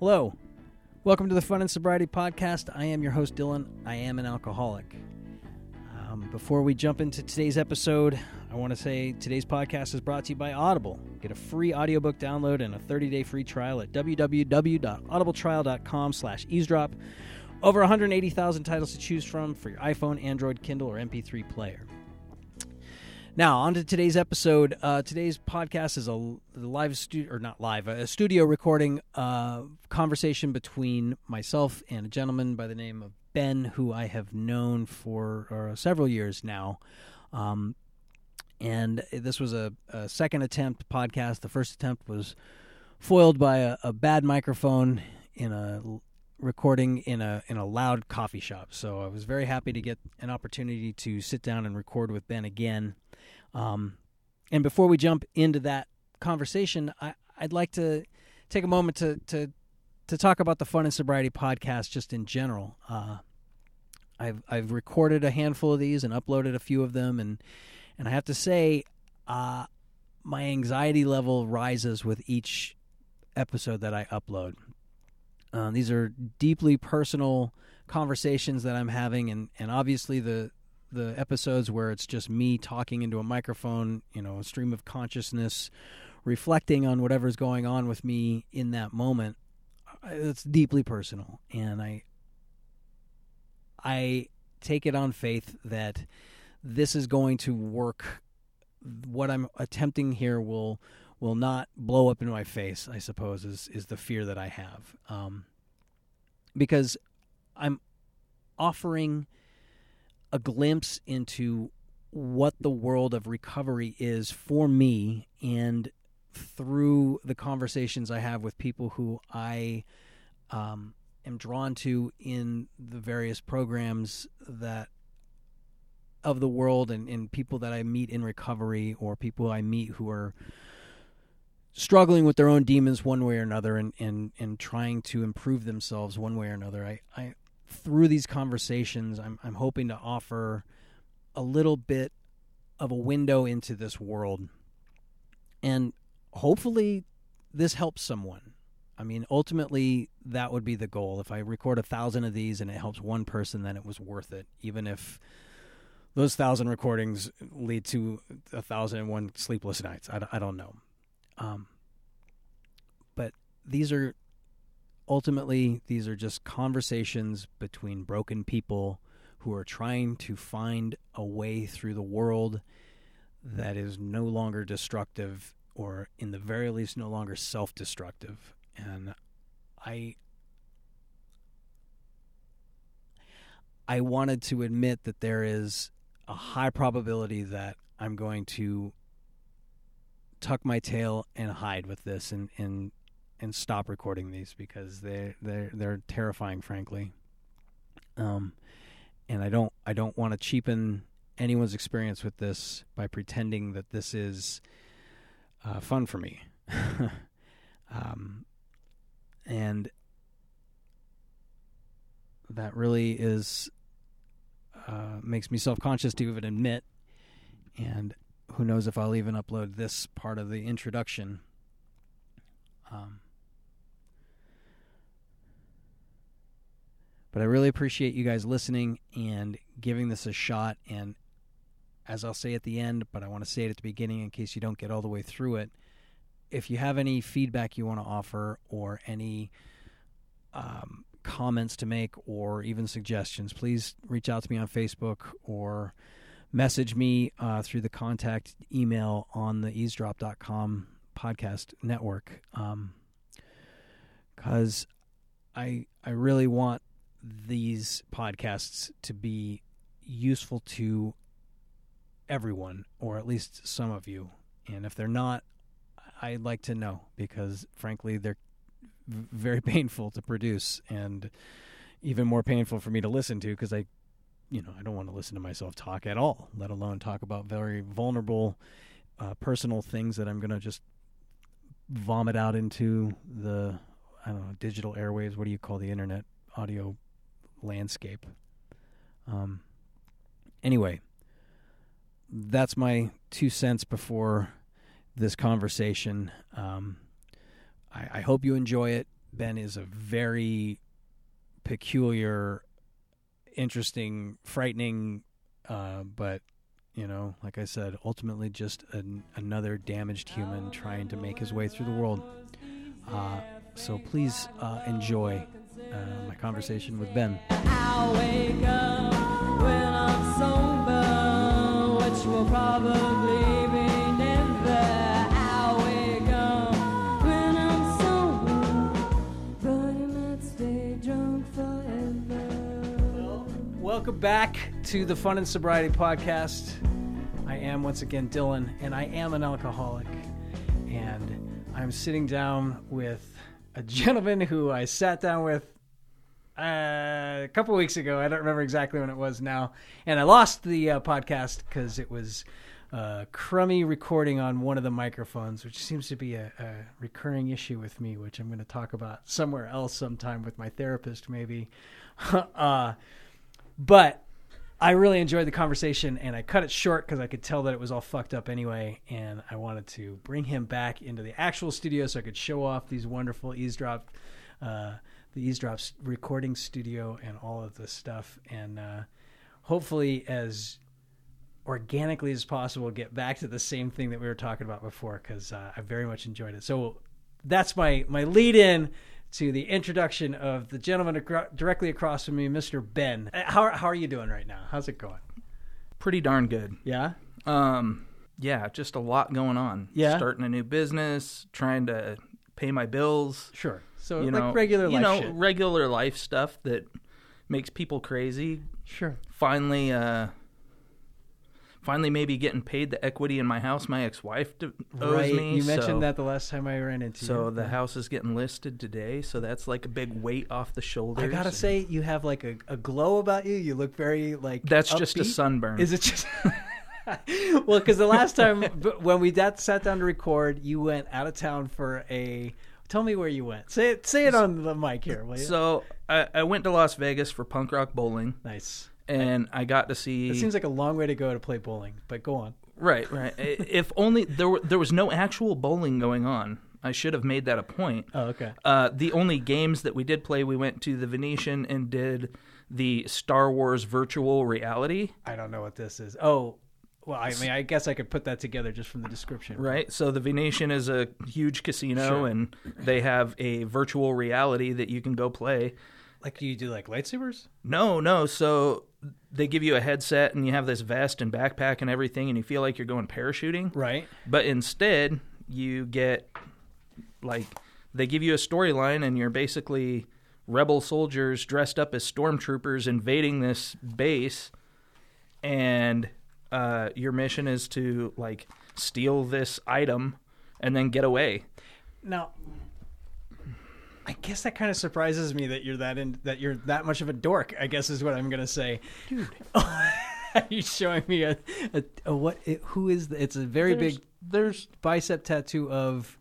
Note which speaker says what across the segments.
Speaker 1: Hello. Welcome to the Fun and Sobriety Podcast. I am your host, Dylan. I am an alcoholic. Um, before we jump into today's episode, I want to say today's podcast is brought to you by Audible. Get a free audiobook download and a 30-day free trial at www.audibletrial.com slash eavesdrop. Over 180,000 titles to choose from for your iPhone, Android, Kindle, or MP3 player. Now, on to today's episode. Uh, today's podcast is a live studio, or not live, a studio recording uh, conversation between myself and a gentleman by the name of Ben, who I have known for uh, several years now. Um, and this was a, a, second attempt podcast. The first attempt was foiled by a, a bad microphone in a recording in a in a loud coffee shop. So I was very happy to get an opportunity to sit down and record with Ben again. Um, and before we jump into that conversation, I, I'd like to take a moment to to to talk about the Fun and Sobriety podcast just in general. Uh, I've I've recorded a handful of these and uploaded a few of them, and and I have to say, uh, my anxiety level rises with each episode that I upload. Uh, these are deeply personal conversations that I'm having, and, and obviously the the episodes where it's just me talking into a microphone, you know, a stream of consciousness, reflecting on whatever's going on with me in that moment. It's deeply personal, and I I take it on faith that this is going to work. What I'm attempting here will will not blow up in my face. I suppose is is the fear that I have, um, because I'm offering a glimpse into what the world of recovery is for me and through the conversations I have with people who I um, am drawn to in the various programs that of the world and, and people that I meet in recovery or people I meet who are struggling with their own demons one way or another and, and, and trying to improve themselves one way or another. I, I, through these conversations, I'm I'm hoping to offer a little bit of a window into this world, and hopefully, this helps someone. I mean, ultimately, that would be the goal. If I record a thousand of these and it helps one person, then it was worth it, even if those thousand recordings lead to a thousand and one sleepless nights. I, I don't know. Um, but these are ultimately, these are just conversations between broken people who are trying to find a way through the world that is no longer destructive or in the very least no longer self-destructive. And i i wanted to admit that there is a high probability that i'm going to tuck my tail and hide with this and and and stop recording these because they they they're terrifying, frankly. Um, and I don't I don't want to cheapen anyone's experience with this by pretending that this is uh, fun for me. um, and that really is uh, makes me self conscious to even admit. And who knows if I'll even upload this part of the introduction. Um, But I really appreciate you guys listening and giving this a shot. And as I'll say at the end, but I want to say it at the beginning in case you don't get all the way through it. If you have any feedback you want to offer or any um, comments to make or even suggestions, please reach out to me on Facebook or message me uh, through the contact email on the eavesdrop.com podcast network. Because um, I, I really want these podcasts to be useful to everyone, or at least some of you. And if they're not, I'd like to know because, frankly, they're very painful to produce and even more painful for me to listen to because I, you know, I don't want to listen to myself talk at all, let alone talk about very vulnerable, uh, personal things that I'm going to just vomit out into the, I don't know, digital airwaves. What do you call the internet? Audio landscape. Um, anyway, that's my two cents before this conversation. Um, I, I, hope you enjoy it. Ben is a very peculiar, interesting, frightening, uh, but you know, like I said, ultimately just an, another damaged human trying to make his way through the world. Uh, so please uh, enjoy uh, my conversation with Ben.
Speaker 2: I'll wake up when I'm sober, which will probably be never. I'll wake up when I'm sober, but I might stay drunk forever.
Speaker 1: Welcome back to the Fun and Sobriety Podcast. I am once again Dylan, and I am an alcoholic. And I'm sitting down with a gentleman who I sat down with uh, a couple weeks ago. I don't remember exactly when it was now. And I lost the uh, podcast because it was uh, crummy recording on one of the microphones, which seems to be a, a recurring issue with me, which I'm going to talk about somewhere else sometime with my therapist, maybe. uh, but I really enjoyed the conversation, and I cut it short because I could tell that it was all fucked up anyway. And I wanted to bring him back into the actual studio so I could show off these wonderful eavesdrop, uh, the eavesdrop recording studio, and all of this stuff. And uh, hopefully, as organically as possible, get back to the same thing that we were talking about before because uh, I very much enjoyed it. So that's my my lead in to the introduction of the gentleman acro- directly across from me, Mr. Ben. Uh, How how are you doing right now? How's it going?
Speaker 3: pretty darn good.
Speaker 1: Yeah.
Speaker 3: Um, yeah, just a lot going on.
Speaker 1: Yeah?
Speaker 3: starting a new business, trying to pay my bills.
Speaker 1: Sure. So
Speaker 3: You
Speaker 1: like
Speaker 3: know,
Speaker 1: regular
Speaker 3: you know,
Speaker 1: shit.
Speaker 3: regular life stuff that makes people crazy.
Speaker 1: Sure.
Speaker 3: Finally, uh, finally, maybe getting paid the equity in my house. My ex-wife d- owes
Speaker 1: Right.
Speaker 3: me.
Speaker 1: You mentioned that the last time I ran into you.
Speaker 3: So the house is getting listed today. So that's like a big weight off the shoulders.
Speaker 1: I gotta
Speaker 3: and
Speaker 1: say, you have like a, a glow about you. You look very like.
Speaker 3: that's just a sunburn.
Speaker 1: Is it just? well, because the last time when we dat- sat down to record, you went out of town for a. Tell me where you went. Say it. Say it on the mic here, will you?
Speaker 3: So I, I went to Las Vegas for punk rock bowling,
Speaker 1: nice.
Speaker 3: And I got to see.
Speaker 1: It seems like a long way to go to play bowling, but go on.
Speaker 3: Right, right. If only there were there was no actual bowling going on. I should have made that a point.
Speaker 1: Oh, okay.
Speaker 3: Uh, the only games that we did play, we went to the Venetian and did the Star Wars virtual reality.
Speaker 1: I don't know what this is. Oh, well, I mean, I guess I could put that together just from the description.
Speaker 3: Right. So the Venetian is a huge casino,
Speaker 1: Sure.
Speaker 3: and they have a virtual reality that you can go play.
Speaker 1: Like, do you do like lightsabers?
Speaker 3: No, no. So they give you a headset, and you have this vest and backpack and everything, and you feel like you're going parachuting.
Speaker 1: Right.
Speaker 3: But instead, you get like they give you a storyline, and you're basically rebel soldiers dressed up as stormtroopers invading this base, and uh, your mission is to like steal this item and then get away.
Speaker 1: Now, I guess that kind of surprises me that you're that in that you're that much of a dork. I guess is what I'm gonna say, dude. Are you showing me a, a, a what? It, who is? The, it's a very
Speaker 3: There's-
Speaker 1: big
Speaker 3: There's
Speaker 1: bicep tattoo of.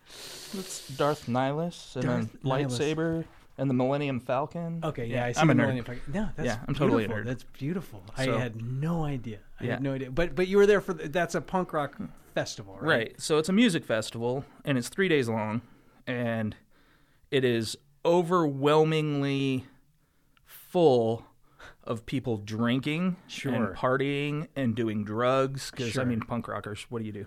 Speaker 3: it's Darth Nihilus and
Speaker 1: Darth
Speaker 3: a
Speaker 1: Nihilus.
Speaker 3: lightsaber and the Millennium Falcon.
Speaker 1: Okay, yeah, I see
Speaker 3: I'm
Speaker 1: the
Speaker 3: a nerd.
Speaker 1: Millennium Falcon. No, that's
Speaker 3: Yeah, I'm totally a nerd.
Speaker 1: That's beautiful. I had no idea. I
Speaker 3: Yeah.
Speaker 1: had no idea. But but you were there for the, that's a punk rock festival, right?
Speaker 3: Right. So it's a music festival, and it's three days long, and it is overwhelmingly full of people drinking
Speaker 1: Sure.
Speaker 3: and partying and doing drugs. Because
Speaker 1: Sure.
Speaker 3: I mean, punk rockers, what do you do?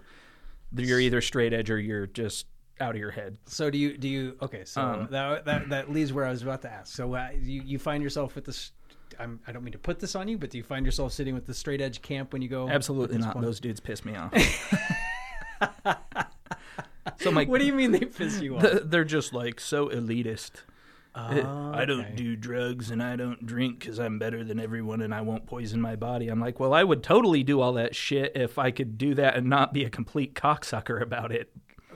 Speaker 3: You're either straight edge or you're just out of your head.
Speaker 1: So do you do you? Okay, so
Speaker 3: Um,
Speaker 1: that, that that leads where I was about to ask. So uh, you you find yourself with this. I'm, I don't mean to put this on you, but do you find yourself sitting with the straight edge camp when you go?
Speaker 3: Absolutely not.
Speaker 1: point?
Speaker 3: Those dudes piss me off. so my,
Speaker 1: What do you mean they piss you off?
Speaker 3: they're just like so elitist.
Speaker 1: Oh,
Speaker 3: I don't do drugs and I don't drink because I'm better than everyone and I won't poison my body. I'm like, well, I would totally do all that shit if I could do that and not be a complete cocksucker about it.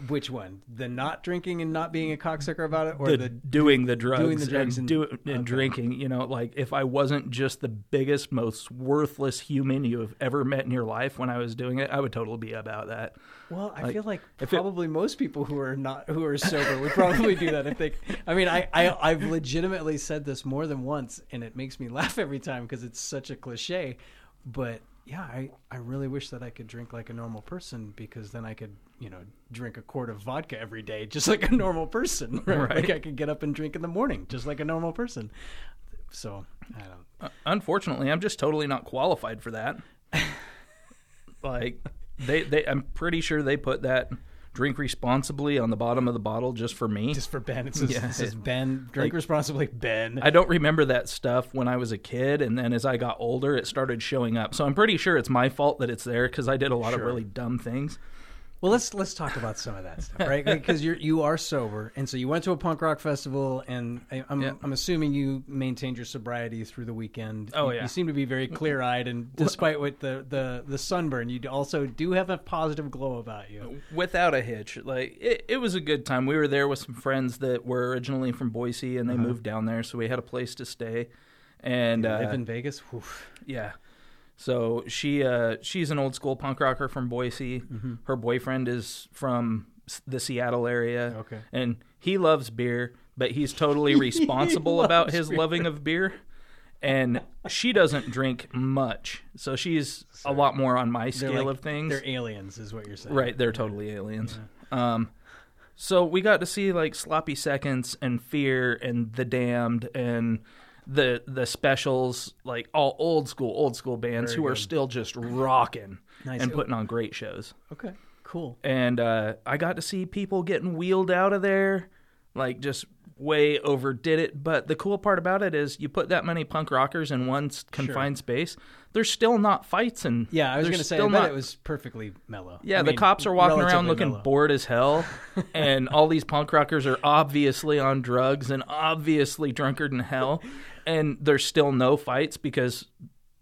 Speaker 1: Which one? The not drinking and not being a cocksucker about it, or
Speaker 3: The,
Speaker 1: the,
Speaker 3: doing the drugs,
Speaker 1: doing the drugs
Speaker 3: and,
Speaker 1: and-
Speaker 3: do, and
Speaker 1: okay.
Speaker 3: drinking. You know, like if I wasn't just the biggest, most worthless human you have ever met in your life when I was doing it, I would totally be about that.
Speaker 1: Well, I
Speaker 3: Like,
Speaker 1: feel like
Speaker 3: if it-
Speaker 1: probably most people who are not who are sober would probably do that. I think. I mean, I, I I've legitimately said this more than once, and it makes me laugh every time because it's such a cliche. But yeah, I, I really wish that I could drink like a normal person because then I could, you know, drink a quart of vodka every day just like a normal person. Right?
Speaker 3: Right.
Speaker 1: Like I could get up and drink in the morning just like a normal person. So I don't.
Speaker 3: Uh, Unfortunately, I'm just totally not qualified for that. like they, they, I'm pretty sure they put that drink responsibly on the bottom of the bottle just for me.
Speaker 1: Just for Ben, it says,
Speaker 3: Yeah.
Speaker 1: it says Ben, drink responsibly, Ben.
Speaker 3: I don't remember that stuff when I was a kid, and then as I got older, it started showing up. So I'm pretty sure it's my fault that it's there because I did a lot of really dumb things.
Speaker 1: Well, let's let's talk about some of that stuff, right? Because you're you are sober, and so you went to a punk rock festival, and I, I'm
Speaker 3: Yeah.
Speaker 1: I'm assuming you maintained your sobriety through the weekend.
Speaker 3: Oh,
Speaker 1: You-
Speaker 3: yeah.
Speaker 1: you seem to be very clear eyed, and despite what the, the the sunburn, you also do have a positive glow about you.
Speaker 3: without a hitch. Like it, it was a good time. We were there with some friends that were originally from Boise, and they moved down there, so we had a place to stay. And uh,
Speaker 1: Live in Vegas, Whew.
Speaker 3: yeah, so she uh, she's an old school punk rocker from Boise. Her boyfriend is from the Seattle area.
Speaker 1: Okay.
Speaker 3: and he loves beer, but he's totally responsible about his
Speaker 1: beer.
Speaker 3: loving of beer. And she doesn't drink much, so she's a lot more on my scale
Speaker 1: like-
Speaker 3: of things.
Speaker 1: They're aliens, is what you're saying,
Speaker 3: Right, they're totally aliens. Um, so we got to see like Sloppy Seconds and Fear and The Damned and the the specials, like all old school, old school bands
Speaker 1: Very
Speaker 3: who are
Speaker 1: good.
Speaker 3: still just rocking
Speaker 1: Nice.
Speaker 3: and putting on great shows.
Speaker 1: Okay, cool.
Speaker 3: And uh, I got to see people getting wheeled out of there, like just way overdid it. But the cool part about it is you put that many punk rockers in one s- confined space, there's still not fights and
Speaker 1: Yeah, I was
Speaker 3: there's
Speaker 1: going to say, I
Speaker 3: still
Speaker 1: bet
Speaker 3: not
Speaker 1: it was perfectly mellow.
Speaker 3: yeah,
Speaker 1: I
Speaker 3: the
Speaker 1: mean,
Speaker 3: cops are walking around
Speaker 1: relatively
Speaker 3: looking
Speaker 1: mellow.
Speaker 3: bored as hell, and all these punk rockers are obviously on drugs and obviously drunkard in hell, and there's still no fights because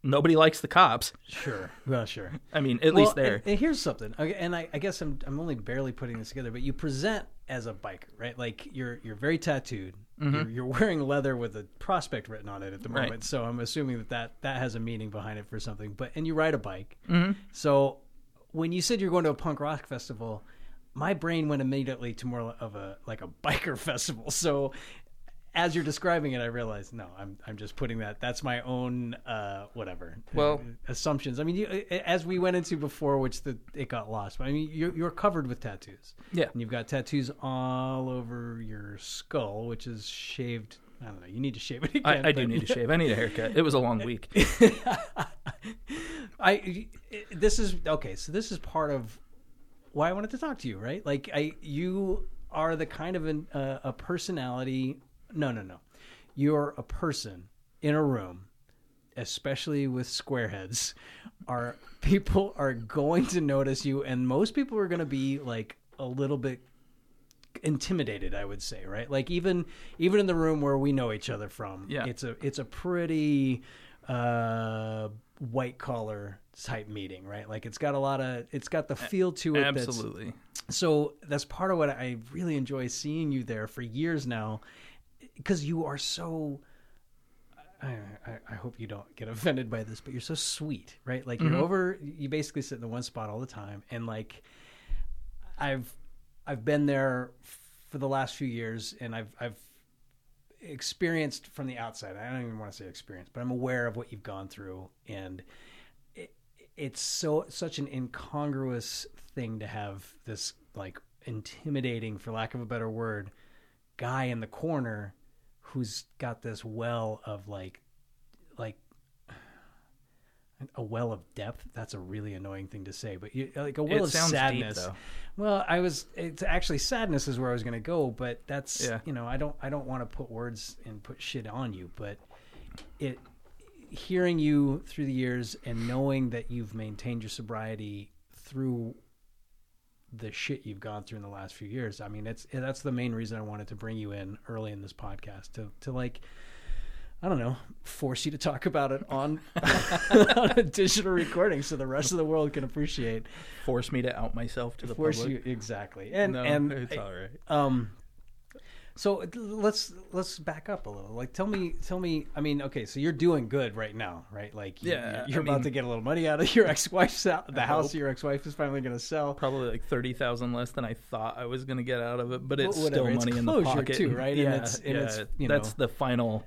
Speaker 3: nobody likes the cops.
Speaker 1: Sure, well, sure.
Speaker 3: I mean, at
Speaker 1: Well,
Speaker 3: least there.
Speaker 1: And, and here's something, okay, and I, I guess I'm I'm only barely putting this together, but you present as a biker, right? Like you're you're very tattooed. You're, you're wearing leather with a prospect written on it at the
Speaker 3: Mm-hmm. Right.
Speaker 1: moment, so I'm assuming that, that that has a meaning behind it for something. But and you ride a bike,
Speaker 3: Mm-hmm.
Speaker 1: so when you said you're going to a punk rock festival, my brain went immediately to more of a like a biker festival. So as you're describing it, I realize no, I'm I'm just putting that. That's my own uh, whatever.
Speaker 3: Well-
Speaker 1: uh, assumptions. I mean, you, as we went into before, which the it got lost. But I mean, you're you're covered with tattoos.
Speaker 3: Yeah.
Speaker 1: and you've got tattoos all over your skull, which is shaved. I don't know. You need to shave it again.
Speaker 3: I, I do need to shave. I need a haircut. It was a long week.
Speaker 1: I this is okay. So this is part of why I wanted to talk to you, right? Like I, you are the kind of an, uh, a personality. No, no, no. You're a person in a room, especially with squareheads. Are people are going to notice you, and most people are going to be like a little bit intimidated i would say right like even even in the room where we know each other from
Speaker 3: Yeah.
Speaker 1: it's a it's a pretty uh white collar type meeting right like it's got a lot of it's got the feel to it that's-
Speaker 3: Absolutely.
Speaker 1: so that's part of what I really enjoy seeing you there for years now, because you are so. I, I, I hope you don't get offended by this, but you're so sweet, right? Like you're mm-hmm. over. You basically sit in the one spot all the time, and like, I've I've been there for the last few years, and I've I've experienced from the outside. I don't even want to say experience, but I'm aware of what you've gone through, and it, it's so such an incongruous thing to have this like intimidating, for lack of a better word, guy in the corner who's got this well of like like a well of depth. That's a really annoying thing to say, but you, like a well
Speaker 3: It
Speaker 1: of
Speaker 3: deep,
Speaker 1: sadness.
Speaker 3: though.
Speaker 1: Well, I was. It's actually sadness is where I was going to go, but that's
Speaker 3: Yeah.
Speaker 1: you know I don't I don't want to put words and put shit on you, but it hearing you through the years and knowing that you've maintained your sobriety through the shit you've gone through in the last few years. I mean, it's that's the main reason I wanted to bring you in early in this podcast to to like I don't know, force you to talk about it on on a digital recording so the rest of the world can appreciate
Speaker 3: Force me to out myself to the
Speaker 1: force
Speaker 3: public.
Speaker 1: you exactly. And
Speaker 3: no,
Speaker 1: and
Speaker 3: it's all right.
Speaker 1: um so let's let's back up a little. Like tell me tell me I mean okay, so you're doing good right now, right? Like you,
Speaker 3: Yeah,
Speaker 1: you're
Speaker 3: I
Speaker 1: about
Speaker 3: mean-
Speaker 1: to get a little money out of your ex-wife's hou- the
Speaker 3: I
Speaker 1: house
Speaker 3: hope.
Speaker 1: your ex-wife is finally going to sell.
Speaker 3: Probably like thirty thousand less than I thought I was going to get out of it, but it's
Speaker 1: Well,
Speaker 3: still
Speaker 1: it's
Speaker 3: money in the pocket.
Speaker 1: too, right? And
Speaker 3: Yeah,
Speaker 1: it's- and
Speaker 3: yeah,
Speaker 1: it's, you
Speaker 3: that's the final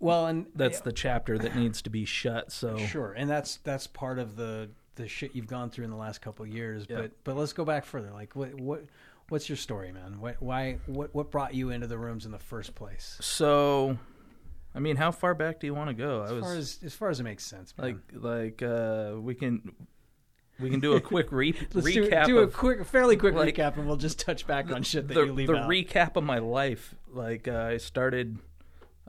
Speaker 1: Well, and
Speaker 3: that's the chapter that needs to be shut. So
Speaker 1: Sure, and that's that's part of the the shit you've gone through in the last couple of years.
Speaker 3: Yeah.
Speaker 1: But but let's go back further. Like what what what's your story, man? What why what what brought you into the rooms in the first place?
Speaker 3: so, I mean, how far back do you want to go? I
Speaker 1: As
Speaker 3: was
Speaker 1: far as as far as it makes sense, man.
Speaker 3: like like uh, we can we can do a quick re-
Speaker 1: let's do,
Speaker 3: recap
Speaker 1: do a
Speaker 3: of
Speaker 1: quick, fairly quick
Speaker 3: like,
Speaker 1: recap, and we'll just touch back on shit that
Speaker 3: the,
Speaker 1: you leave
Speaker 3: the
Speaker 1: out.
Speaker 3: recap of my life. Like uh, I started,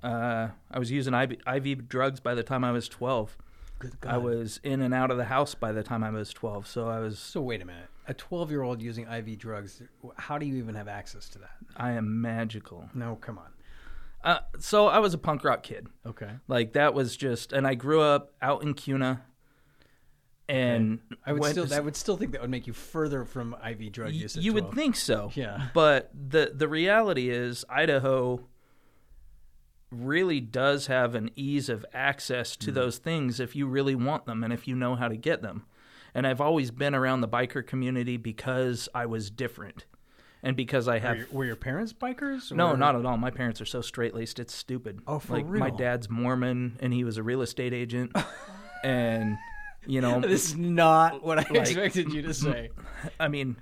Speaker 3: uh, I was using IV, IV drugs by the time I was twelve.
Speaker 1: Good
Speaker 3: I was in and out of the house by the time I was twelve. So I was
Speaker 1: So wait a minute. A 12 year old using IV drugs. How do you even have access to that?
Speaker 3: I am magical.
Speaker 1: No, come on.
Speaker 3: Uh, so I was a punk rock kid.
Speaker 1: Okay.
Speaker 3: Like that was just, and I grew up out in Kuna. And
Speaker 1: I would
Speaker 3: went-
Speaker 1: still I would still think that would make you further from IV drug use.
Speaker 3: You
Speaker 1: 12.
Speaker 3: would think so.
Speaker 1: Yeah.
Speaker 3: But the the reality is Idaho really does have an ease of access to mm. those things if you really want them and if you know how to get them. And I've always been around the biker community because I was different. And because I
Speaker 1: Were
Speaker 3: have
Speaker 1: your, were your parents bikers?
Speaker 3: no, not at all. My parents are so straight laced, it's stupid.
Speaker 1: Oh, for
Speaker 3: like my dad's Mormon and he was a real estate agent. and you know
Speaker 1: This is not what I
Speaker 3: Like-
Speaker 1: expected you to say.
Speaker 3: I mean,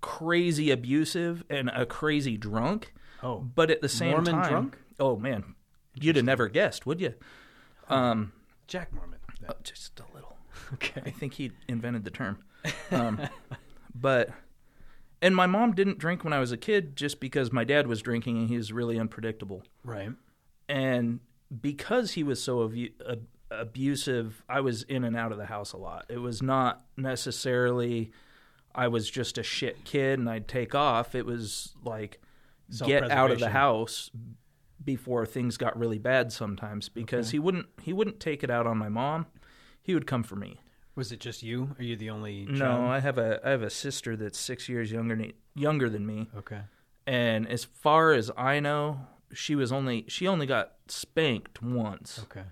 Speaker 3: crazy abusive and a crazy drunk,
Speaker 1: Oh,
Speaker 3: but at the same
Speaker 1: Mormon
Speaker 3: time,
Speaker 1: drunk?
Speaker 3: oh man, you'd have never guessed, would you? Um,
Speaker 1: Jack Mormon.
Speaker 3: uh, just a little.
Speaker 1: Okay.
Speaker 3: I think he invented the term. Um, but and my mom didn't drink when I was a kid just because my dad was drinking and he was really unpredictable.
Speaker 1: Right.
Speaker 3: And because he was so abu- ab- abusive, I was in and out of the house a lot. It was not necessarily I was just a shit kid and I'd take off. It was like get out of the house before things got really bad sometimes because
Speaker 1: Okay.
Speaker 3: he wouldn't he wouldn't take it out on my mom. He would come for me.
Speaker 1: Was it just you? Are you the only?
Speaker 3: No. I have a I have a sister that's 6 years younger than younger than me.
Speaker 1: Okay.
Speaker 3: And as far as I know, she was only she only got spanked once.
Speaker 1: Okay.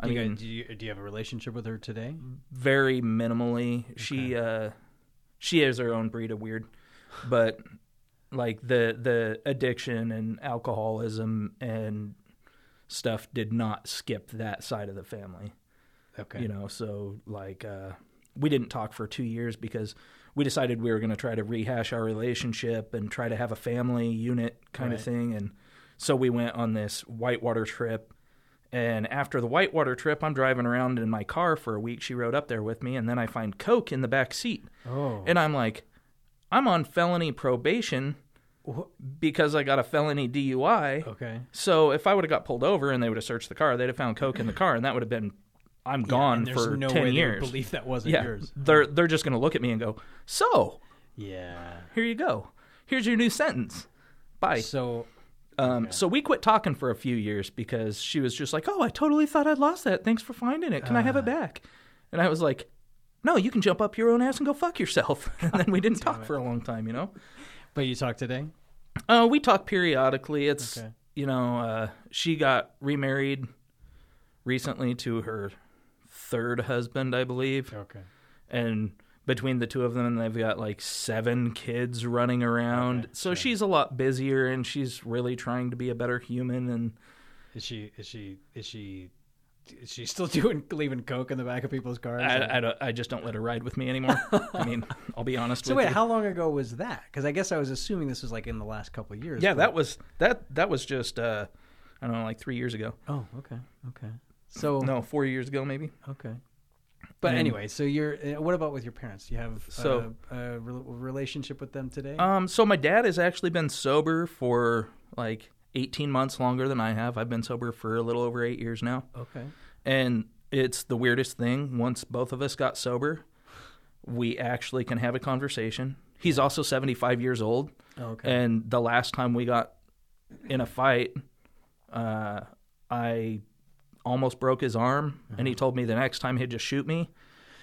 Speaker 3: I
Speaker 1: Do you,
Speaker 3: mean,
Speaker 1: guys, do you do you have a relationship with her today?
Speaker 3: very minimally. She uh she has her own breed of weird. But like the the addiction and alcoholism and stuff did not skip that side of the family.
Speaker 1: Okay.
Speaker 3: You know, so like uh we didn't talk for 2 years because we decided we were going to try to rehash our relationship and try to have a family unit kind of thing and so we went on this whitewater trip and after the whitewater trip I'm driving around in my car for a week she rode up there with me and then I find coke in the back seat
Speaker 1: Oh.
Speaker 3: and I'm like I'm on felony probation because I got a felony DUI
Speaker 1: okay.
Speaker 3: so if I would have got pulled over and they would have searched the car, they'd have found coke in the car, and that would have been I'm gone for
Speaker 1: no
Speaker 3: ten
Speaker 1: way
Speaker 3: years.
Speaker 1: believe that wasn't
Speaker 3: yeah,
Speaker 1: yours.
Speaker 3: they're they're just going to look at me and go, "So
Speaker 1: Yeah.
Speaker 3: here you go. Here's your new sentence. Bye."
Speaker 1: So
Speaker 3: Um,
Speaker 1: okay.
Speaker 3: So we quit talking for a few years because she was just like, "Oh, I totally thought I'd lost that. Thanks for finding it. Can I have it back?" And I was like, "No, you can jump up your own ass and go fuck yourself." and then we didn't talk
Speaker 1: it.
Speaker 3: for a long time, you know.
Speaker 1: But you talk today?
Speaker 3: Uh, we talk periodically. It's
Speaker 1: Okay.
Speaker 3: you know, uh, she got remarried recently to her third husband, I believe,
Speaker 1: Okay.
Speaker 3: and between the two of them, they've got like seven kids running around.
Speaker 1: Okay,
Speaker 3: so
Speaker 1: sure.
Speaker 3: she's a lot busier, and she's really trying to be a better human. And
Speaker 1: Is she is she is she is she still doing leaving coke in the back of people's cars?
Speaker 3: I, I, don't, I just don't let her ride with me anymore. I mean, I'll be honest with you.
Speaker 1: so wait,
Speaker 3: you.
Speaker 1: how long ago was that? Because I guess I was assuming this was like in the last couple of years.
Speaker 3: yeah,
Speaker 1: but-
Speaker 3: that was that. That was just uh, I don't know, like three years ago.
Speaker 1: Oh, okay, okay. So
Speaker 3: No, four years ago, maybe.
Speaker 1: okay. But
Speaker 3: And-
Speaker 1: anyway, so you're. Uh, what about with your parents? Do you have
Speaker 3: So-
Speaker 1: uh, a re- relationship with them today?
Speaker 3: Um, so my dad has actually been sober for like 18 months longer than I have. I've been sober for a little over eight years now.
Speaker 1: okay.
Speaker 3: And it's the weirdest thing. Once both of us got sober, we actually can have a conversation. He's also 75 years old.
Speaker 1: Okay.
Speaker 3: And the last time we got in a fight, uh, I almost broke his arm. And he told me the next time he'd just shoot me.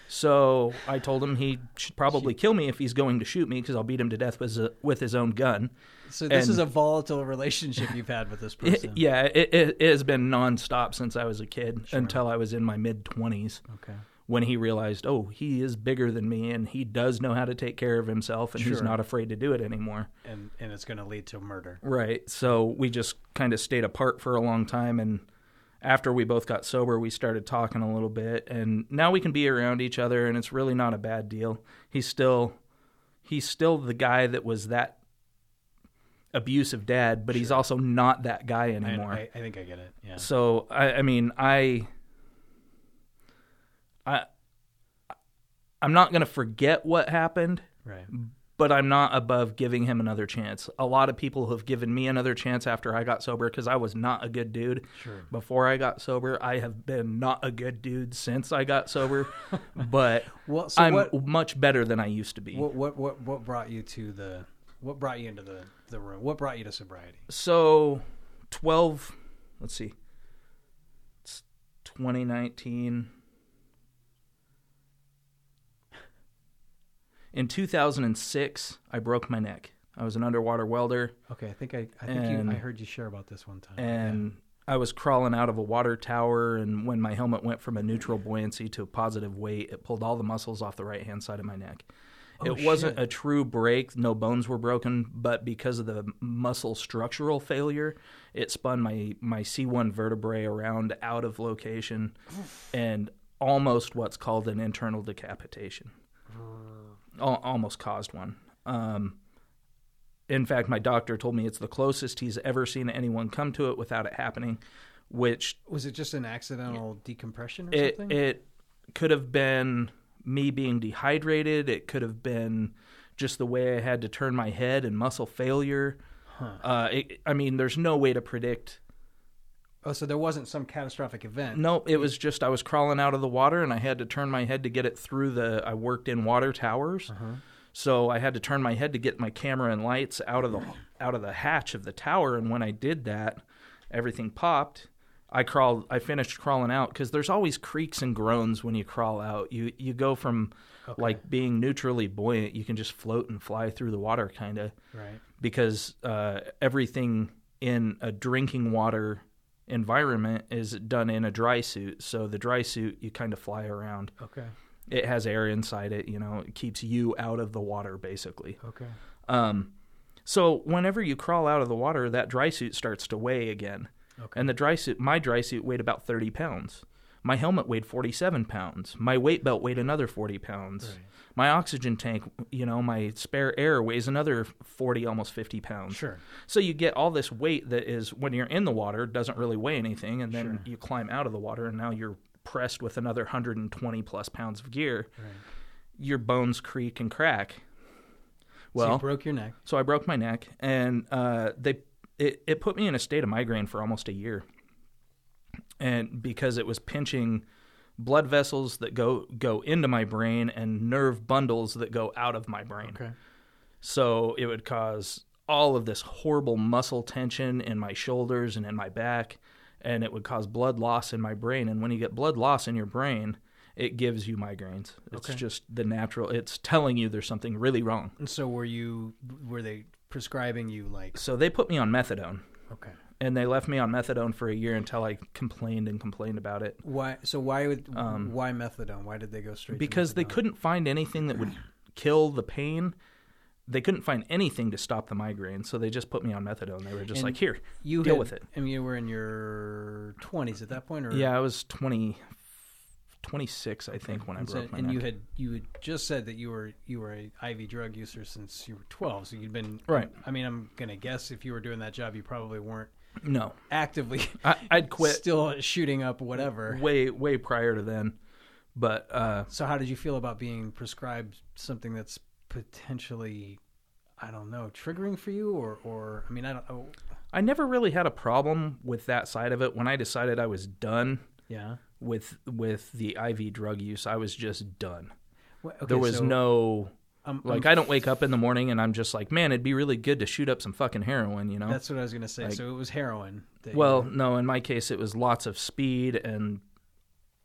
Speaker 3: So I told him he should probably kill me if he's going to shoot me because I'll beat him to death with, his- with his own gun.
Speaker 1: so this
Speaker 3: and-
Speaker 1: is a volatile relationship you've had with this
Speaker 3: It-
Speaker 1: person.
Speaker 3: yeah, it, it, it has been nonstop since I was a kid until I was in my mid twenties,
Speaker 1: Okay.
Speaker 3: when he realized, oh, he is bigger than me and he does know how to take care of himself and he's not afraid to do it anymore.
Speaker 1: and and it's going to lead to murder.
Speaker 3: Right. So we just kind of stayed apart for a long time. And after we both got sober, we started talking a little bit. And now we can be around each other and it's really not a bad deal. He's still. He's still the guy that was that abusive dad, but he's also not that guy
Speaker 1: I,
Speaker 3: anymore.
Speaker 1: I, I think I get it. Yeah.
Speaker 3: So I, I mean, I, I, I'm not gonna forget what happened,
Speaker 1: Right.
Speaker 3: But I'm not above giving him another chance. A lot of people have given me another chance after I got sober because I was not a good dude
Speaker 1: Sure.
Speaker 3: before I got sober. I have been not a good dude since I got sober, but
Speaker 1: Well, so
Speaker 3: I'm
Speaker 1: what,
Speaker 3: much better than I used to be.
Speaker 1: what what what what brought you to the what brought you into the the room? What brought you to sobriety?
Speaker 3: so 12 let's see it's 2019 in 2006 i broke my neck. I was an underwater welder.
Speaker 1: Okay, I think I I think you
Speaker 3: And-
Speaker 1: I heard you share about this one time.
Speaker 3: and i was crawling out of a water tower and when my helmet went from a neutral buoyancy to a positive weight it pulled all the muscles off the right hand side of my neck.
Speaker 1: Oh,
Speaker 3: it wasn't
Speaker 1: shit.
Speaker 3: a true break. No bones were broken but because of the muscle structural failure it spun my my c1 vertebrae around out of location and almost what's called an internal decapitation almost caused one um, in fact my doctor told me it's the closest he's ever seen anyone come to it without it happening which
Speaker 1: was it just an accidental decompression or
Speaker 3: it
Speaker 1: something?
Speaker 3: it could have been me being dehydrated. It could have been just the way I had to turn my head and muscle failure.
Speaker 1: Huh.
Speaker 3: Uh, it, I mean, there's no way to predict.
Speaker 1: Oh, so there wasn't some catastrophic event.
Speaker 3: No, it was just I was crawling out of the water and I had to turn my head to get it through the. I worked in water towers,
Speaker 1: Uh-huh.
Speaker 3: so I had to turn my head to get my camera and lights out of the out of the hatch of the tower. And when I did that, everything popped. I crawled. I finished crawling out because there's always creaks and groans when you crawl out. You you go from
Speaker 1: Okay.
Speaker 3: like being neutrally buoyant, you can just float and fly through the water, kind of
Speaker 1: Right.
Speaker 3: because uh, everything in a drinking water environment is done in a dry suit. So the dry suit, you kind of fly around.
Speaker 1: Okay.
Speaker 3: It has air inside it. You know, it keeps you out of the water, basically.
Speaker 1: Okay.
Speaker 3: Um, so whenever you crawl out of the water, that dry suit starts to weigh again.
Speaker 1: Okay.
Speaker 3: And the dry suit, my dry suit weighed about 30 pounds. My helmet weighed 47 pounds. My weight belt weighed another 40 pounds.
Speaker 1: Right.
Speaker 3: My oxygen tank, you know, my spare air weighs another 40, almost 50 pounds.
Speaker 1: Sure.
Speaker 3: So you get all this weight that is, when you're in the water, doesn't really weigh anything. And then
Speaker 1: Sure.
Speaker 3: you climb out of the water and now you're pressed with another 120 plus pounds of gear.
Speaker 1: Right.
Speaker 3: Your bones creak and crack.
Speaker 1: so
Speaker 3: Well,
Speaker 1: you broke your neck.
Speaker 3: so I broke my neck, and uh, they it, it put me in a state of migraine for almost a year, and because it was pinching blood vessels that go go into my brain and nerve bundles that go out of my brain.
Speaker 1: Okay.
Speaker 3: So it would cause all of this horrible muscle tension in my shoulders and in my back, and it would cause blood loss in my brain. And when you get blood loss in your brain, it gives you migraines. It's
Speaker 1: Okay.
Speaker 3: just the natural. It's telling you there's something really wrong.
Speaker 1: And so were you? Were they prescribing you like?
Speaker 3: So they put me on methadone.
Speaker 1: Okay.
Speaker 3: And they left me on methadone for a year until I complained and complained about it
Speaker 1: Why? So why would?
Speaker 3: Um,
Speaker 1: why methadone? Why did they go straight?
Speaker 3: because they couldn't find anything that would kill the pain. They couldn't find anything to stop the migraine, so they just put me on methadone. They were just
Speaker 1: And
Speaker 3: like, "Here,
Speaker 1: You
Speaker 3: deal
Speaker 1: had-
Speaker 3: with it."
Speaker 1: And you were in your twenties at that point, or
Speaker 3: yeah." I was 20, 26, I think, when I
Speaker 1: and, so-
Speaker 3: broke my
Speaker 1: and
Speaker 3: neck.
Speaker 1: you had you had just said that you were you were a IV drug user since you were twelve. So you'd been
Speaker 3: Right.
Speaker 1: I mean, I'm gonna guess if you were doing that job, you probably weren't
Speaker 3: no,
Speaker 1: actively
Speaker 3: I, I'd quit
Speaker 1: still shooting up whatever.
Speaker 3: way way prior to then, but uh,
Speaker 1: So how did you feel about being prescribed something that's potentially, I don't know, triggering for you, or or I mean, I don't. Oh,
Speaker 3: I never really had a problem with that side of it. When I decided I was done
Speaker 1: yeah.
Speaker 3: with with the IV drug use, I was just done.
Speaker 1: Well, okay,
Speaker 3: there was
Speaker 1: so,
Speaker 3: no
Speaker 1: um,
Speaker 3: like
Speaker 1: um,
Speaker 3: I don't wake up in the morning and I'm just like, man, it'd be really good to shoot up some fucking heroin, you know?
Speaker 1: That's what I was gonna say.
Speaker 3: Like-
Speaker 1: so it was heroin. that you
Speaker 3: well,
Speaker 1: were-
Speaker 3: no, in my case it was lots of speed and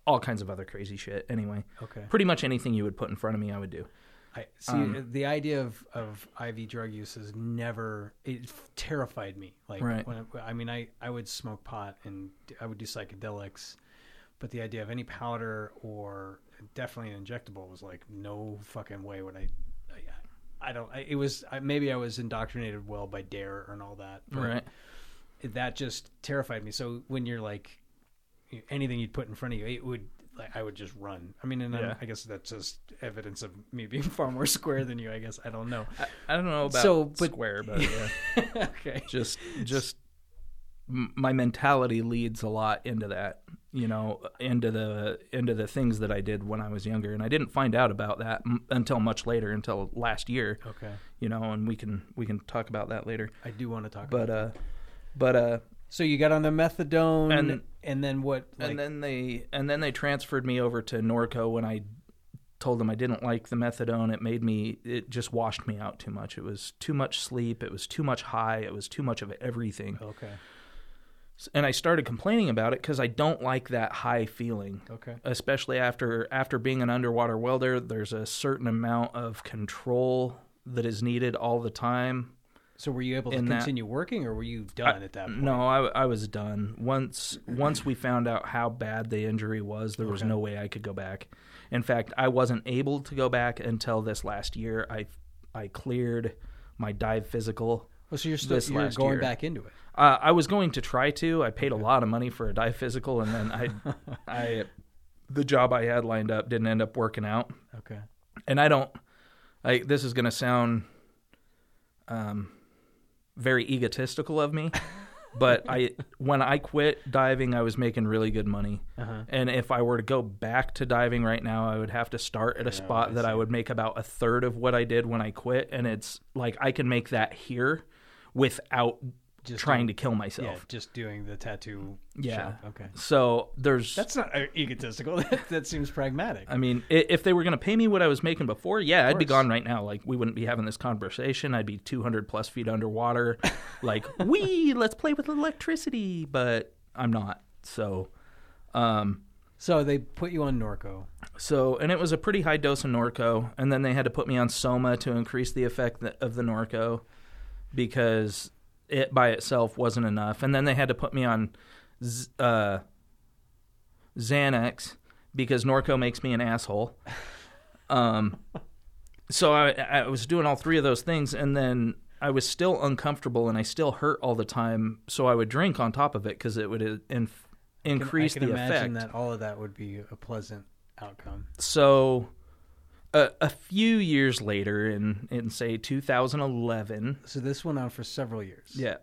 Speaker 3: all kinds of other crazy shit. Anyway,
Speaker 1: okay.
Speaker 3: pretty much anything you would put in front of me, I would do.
Speaker 1: I see.
Speaker 3: Um,
Speaker 1: the idea of, of IV drug use has never it terrified me. Like,
Speaker 3: Right.
Speaker 1: I, I mean, I I would smoke pot and I would do psychedelics, but the idea of any powder or definitely an injectable was like no fucking way would I. I, I don't. I, it was I, maybe I was indoctrinated well by Dare and all that.
Speaker 3: Right.
Speaker 1: That just terrified me. So when you're like anything you'd put in front of you, it would. Like, I would just run. I mean, and
Speaker 3: Yeah.
Speaker 1: I guess that's just evidence of me being far more square than you. I guess I don't know.
Speaker 3: I, I don't know about
Speaker 1: So, but-
Speaker 3: square, but yeah.
Speaker 1: okay.
Speaker 3: just just my mentality leads a lot into that you know into the into the things that i did when i was younger. And i didn't find out about that m- until much later until last year
Speaker 1: Okay.
Speaker 3: you know and we can we can talk about that later.
Speaker 1: I do want to talk.
Speaker 3: but
Speaker 1: about
Speaker 3: uh but uh
Speaker 1: So you got on the methadone,
Speaker 3: And-
Speaker 1: and then what? Like,
Speaker 3: and then they and then they transferred me over to norco when i told them i didn't like the methadone. It made me it just washed me out too much. It was too much sleep. It was too much high. It was too much of everything.
Speaker 1: Okay,
Speaker 3: and I started complaining about it because I don't like that high feeling,
Speaker 1: okay,
Speaker 3: especially after after being an underwater welder. There's a certain amount of control that is needed all the time.
Speaker 1: So were you able to
Speaker 3: that-
Speaker 1: continue working, or were you done at that point?
Speaker 3: No, I, I was done once once we found out how bad the injury was. There was no way I could go back. In fact, I wasn't able to go back until this last year. I I cleared my dive physical.
Speaker 1: Oh, so you're still you're going
Speaker 3: year.
Speaker 1: back into it.
Speaker 3: Uh, I was going to try to. I paid a lot of money for a dive physical, and then I, I, the job I had lined up didn't end up working out.
Speaker 1: Okay.
Speaker 3: And I don't. I this is going to sound, um, very egotistical of me, but I when I quit diving, I was making really good money.
Speaker 1: Uh-huh.
Speaker 3: And if I were to go back to diving right now, I would have to start at a spot
Speaker 1: I
Speaker 3: that I would make about a third of what I did when I quit, and it's like I can make that here without
Speaker 1: Just
Speaker 3: trying to kill
Speaker 1: Yeah,
Speaker 3: myself.
Speaker 1: just doing the tattoo.
Speaker 3: Yeah.
Speaker 1: shop. Okay.
Speaker 3: So there's,
Speaker 1: That's not uh, egotistical. that, that seems pragmatic.
Speaker 3: I mean, if they were going to pay me what I was making before, yeah, I'd be gone right now. Like we wouldn't be having this conversation. I'd be 200 plus feet underwater, like we let's play with electricity. But I'm not. So, um,
Speaker 1: So they put you on Norco.
Speaker 3: so and it was a pretty high dose of Norco, and then they had to put me on Soma to increase the effect of the Norco because it by itself wasn't enough, and then they had to put me on Z- uh, Xanax because Norco makes me an asshole. Um, so I, I was doing all three of those things, and then I was still uncomfortable, and I still hurt all the time. So I would drink on top of it because it would uh, inf-
Speaker 1: Can-
Speaker 3: increase
Speaker 1: I can
Speaker 3: the
Speaker 1: imagine
Speaker 3: effect
Speaker 1: that all of that would be a pleasant outcome.
Speaker 3: so a, a few years later in in say 2011
Speaker 1: So this went on for several years.
Speaker 3: yeah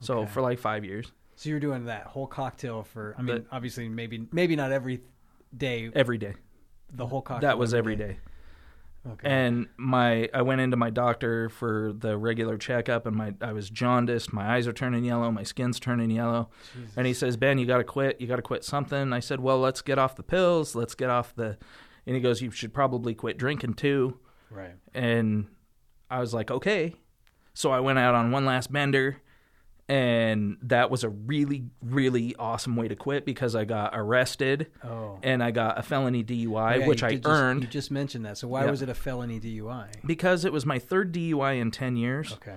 Speaker 3: so
Speaker 1: Okay.
Speaker 3: for like five years
Speaker 1: So you're doing that whole cocktail for. I
Speaker 3: The-
Speaker 1: mean, obviously, maybe maybe not every day.
Speaker 3: every day
Speaker 1: The whole cocktail.
Speaker 3: that was every day
Speaker 1: Okay.
Speaker 3: and my i went into my doctor for the regular checkup and my i was jaundiced my eyes are turning yellow my skin's turning yellow
Speaker 1: Jesus.
Speaker 3: and he says ben you got to quit you got to quit something i said well let's get off the pills let's get off the and he goes you should probably quit drinking too
Speaker 1: right.
Speaker 3: and I was like, okay. So I went out on one last bender, and that was a really, really awesome way to quit because I got arrested
Speaker 1: Oh.
Speaker 3: and I got a felony DUI,
Speaker 1: Yeah,
Speaker 3: which I
Speaker 1: just-
Speaker 3: earned
Speaker 1: you just mentioned that. So why
Speaker 3: Yeah.
Speaker 1: was it a felony DUI?
Speaker 3: because it was my third DUI in 10 years.
Speaker 1: Okay.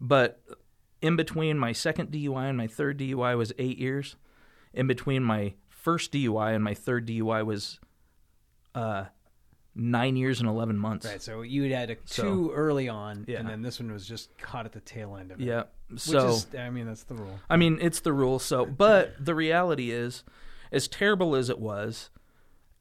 Speaker 3: But in between my second DUI and my third DUI was eight years. In between my first DUI and my third DUI was uh, nine years and 11 months.
Speaker 1: Right. So you had a
Speaker 3: So-
Speaker 1: two early on,
Speaker 3: Yeah.
Speaker 1: and then this one was just caught at the tail end of it.
Speaker 3: Yeah.
Speaker 1: Which
Speaker 3: So.
Speaker 1: is, I mean, that's the rule.
Speaker 3: I mean, it's the rule. So, but the reality is, as terrible as it was,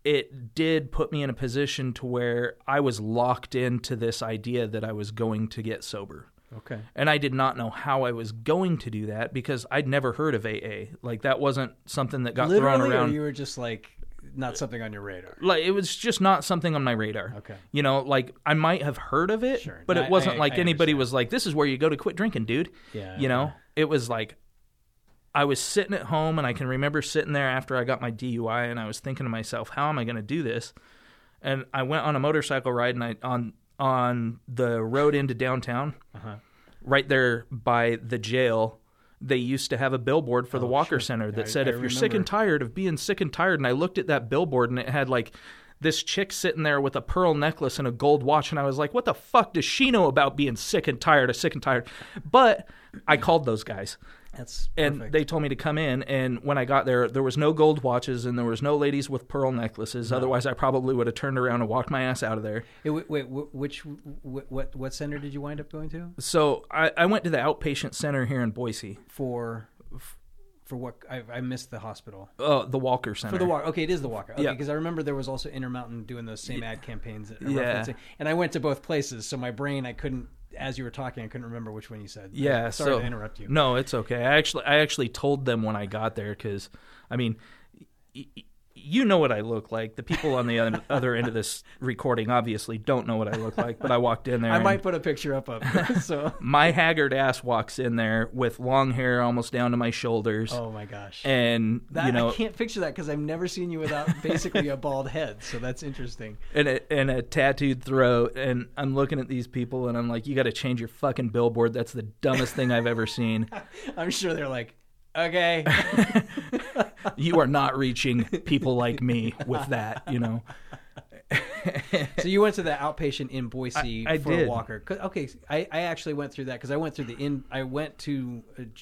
Speaker 3: it did put me in a position to where I was locked into this idea that I was going to get sober.
Speaker 1: Okay.
Speaker 3: And I did not know how I was going to do that because I'd never heard of AA. Like that wasn't something that got
Speaker 1: Literally,
Speaker 3: thrown around.
Speaker 1: you were just like not something on your radar.
Speaker 3: Like it was just not something on my radar.
Speaker 1: Okay.
Speaker 3: You know, like I might have heard of it,
Speaker 1: Sure.
Speaker 3: but
Speaker 1: I-
Speaker 3: it wasn't
Speaker 1: I-
Speaker 3: like
Speaker 1: I
Speaker 3: anybody
Speaker 1: understand.
Speaker 3: was like, "This is where you go to quit drinking, dude."
Speaker 1: Yeah.
Speaker 3: You know, it was like I was sitting at home and I can remember sitting there after I got my DUI and I was thinking to myself, how am I going to do this? And I went on a motorcycle ride and I on on the road into downtown,
Speaker 1: Uh-huh.
Speaker 3: right there by the jail. They used to have a billboard for the
Speaker 1: Oh,
Speaker 3: Walker
Speaker 1: sure.
Speaker 3: Center that
Speaker 1: I-
Speaker 3: said,
Speaker 1: I
Speaker 3: "If you're sick and tired of being sick and tired," and I looked at that billboard and it had like this chick sitting there with a pearl necklace and a gold watch, and I was like, "What the fuck does she know about being sick and tired of sick and tired?" But I called those guys,
Speaker 1: That's
Speaker 3: and they told me to come in and when i got there there was no gold watches and there was no ladies with pearl necklaces otherwise i probably would have turned around and walked my ass out of there
Speaker 1: Hey, wait, wait, which what what center did you wind up going to
Speaker 3: so i, I went to the outpatient center here in boise
Speaker 1: for? For what I, I missed the hospital
Speaker 3: uh, the walker center
Speaker 1: for the walker. Okay, it is the walker. Okay,
Speaker 3: Yeah.
Speaker 1: because I remember there was also Intermountain doing those same ad campaigns.
Speaker 3: Yeah.
Speaker 1: and I went to both places, so my brain I couldn't. As you were talking, I couldn't remember which one you said.
Speaker 3: yeah
Speaker 1: sorry
Speaker 3: so
Speaker 1: to interrupt you.
Speaker 3: no it's okay i actually i actually told them when i got there because i mean you know what I look like. The people on the other- other end of this recording obviously don't know what I look like, but I walked in there.
Speaker 1: I might put a picture up of it. so.
Speaker 3: my haggard ass walks in there with long hair almost down to my shoulders,
Speaker 1: Oh my gosh.
Speaker 3: and
Speaker 1: That,
Speaker 3: you know,
Speaker 1: I can't picture that because I've never seen you without basically a bald head. So that's interesting.
Speaker 3: and a, and a tattooed throat. And I'm looking at these people, and I'm like, you got to change your fucking billboard. That's the dumbest thing I've ever seen.
Speaker 1: I'm sure they're like, okay.
Speaker 3: You are not reaching people like me with that, you know.
Speaker 1: so you went to the outpatient in Boise
Speaker 3: I- I
Speaker 1: for a
Speaker 3: did.
Speaker 1: walker. Okay, I, I actually went through that because I went through the in. I went to